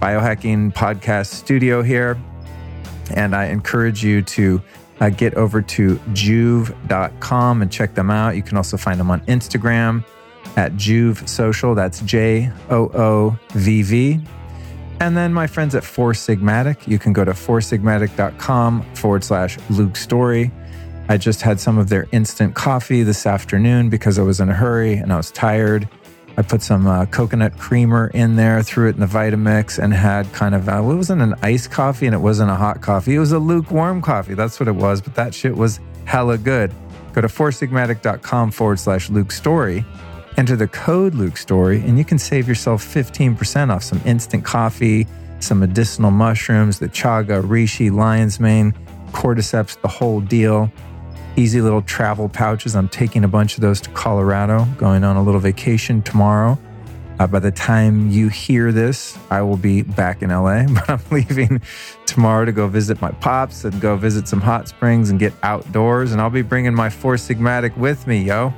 biohacking podcast studio here. And I encourage you to uh, get over to joovv.com and check them out. You can also find them on Instagram at Joovv Social. That's J O O V V. And then my friends at Four Sigmatic, you can go to foursigmatic.com forward slash Luke Storey. I just had some of their instant coffee this afternoon because I was in a hurry and I was tired. I put some uh, coconut creamer in there, threw it in the Vitamix, and had kind of, uh, it wasn't an iced coffee and it wasn't a hot coffee. It was a lukewarm coffee. That's what it was. But that shit was hella good. Go to foursigmatic.com forward slash Luke Storey. Enter the code Luke Storey, and you can save yourself 15% off some instant coffee, some medicinal mushrooms, the chaga, reishi, lion's mane, cordyceps, the whole deal easy little travel pouches. I'm taking a bunch of those to Colorado, going on a little vacation tomorrow. Uh, by the time you hear this, I will be back in LA, *laughs* but I'm leaving tomorrow to go visit my pops and go visit some hot springs and get outdoors. And I'll be bringing my Four Sigmatic with me, yo.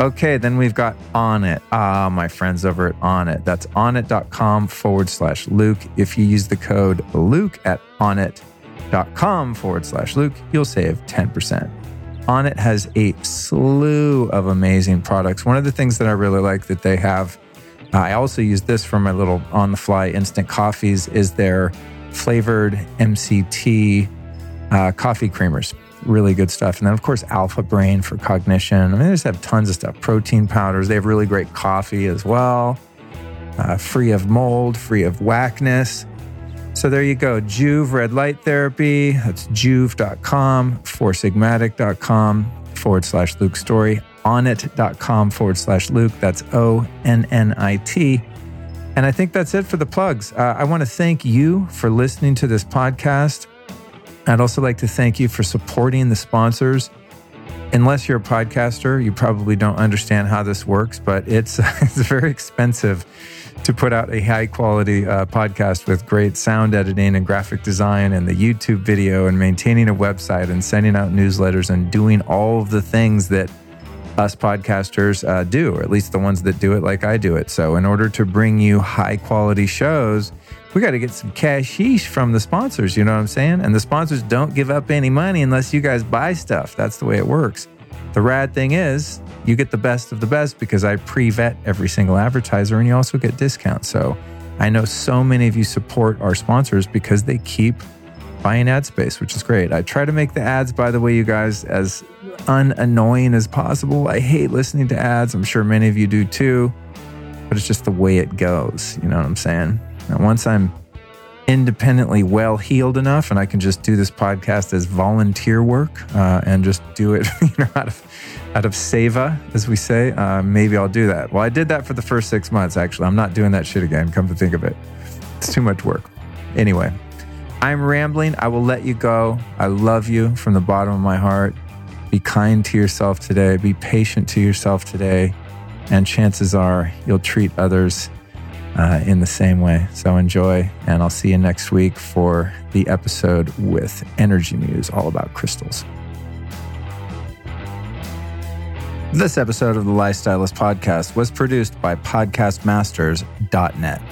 Okay, then we've got Onnit. Ah, my friends over at Onnit. That's onnit.com forward slash Luke. If you use the code Luke at onnit.com forward slash Luke, you'll save 10%. Onnit has a slew of amazing products. One of the things that I really like that they have, I also use this for my little on the fly instant coffees, is their flavored MCT uh, coffee creamers. Really good stuff. And then, of course, Alpha Brain for cognition. I mean, they just have tons of stuff. Protein powders. They have really great coffee as well, uh, free of mold, free of whackness. So there you go. Joovv Red Light Therapy. That's joovv.com, foursigmatic.com forward slash Luke Storey, onnit.com forward slash Luke. That's O N N I T. And I think that's it for the plugs. Uh, I want to thank you for listening to this podcast. I'd also like to thank you for supporting the sponsors. unless you're a podcaster, you probably don't understand how this works, but it's, *laughs* it's very expensive to put out a high quality uh, podcast with great sound editing and graphic design and the YouTube video and maintaining a website and sending out newsletters and doing all of the things that us podcasters uh, do, or at least the ones that do it like I do it. So, in order to bring you high quality shows, we got to get some cashish from the sponsors. You know what I'm saying? And the sponsors don't give up any money unless you guys buy stuff. That's the way it works. The rad thing is, you get the best of the best because I pre vet every single advertiser and you also get discounts. So, I know so many of you support our sponsors because they keep buying ad space, which is great. I try to make the ads, by the way, you guys, as unannoying as possible. I hate listening to ads. I'm sure many of you do too, but it's just the way it goes. You know what I'm saying? And once I'm independently well heeled enough and I can just do this podcast as volunteer work uh, and just do it *laughs* you know, out of out of seva, as we say, uh, maybe I'll do that. Well, I did that for the first six months, actually. I'm not doing that shit again, come to think of it. It's too much work. Anyway, I'm rambling. I will let you go. I love you from the bottom of my heart. Be kind to yourself today. Be patient to yourself today. And chances are you'll treat others uh, in the same way. So enjoy. And I'll see you next week for the episode with Energy Muse all about crystals. This episode of the Lifestylist Podcast was produced by PodcastMasters.net.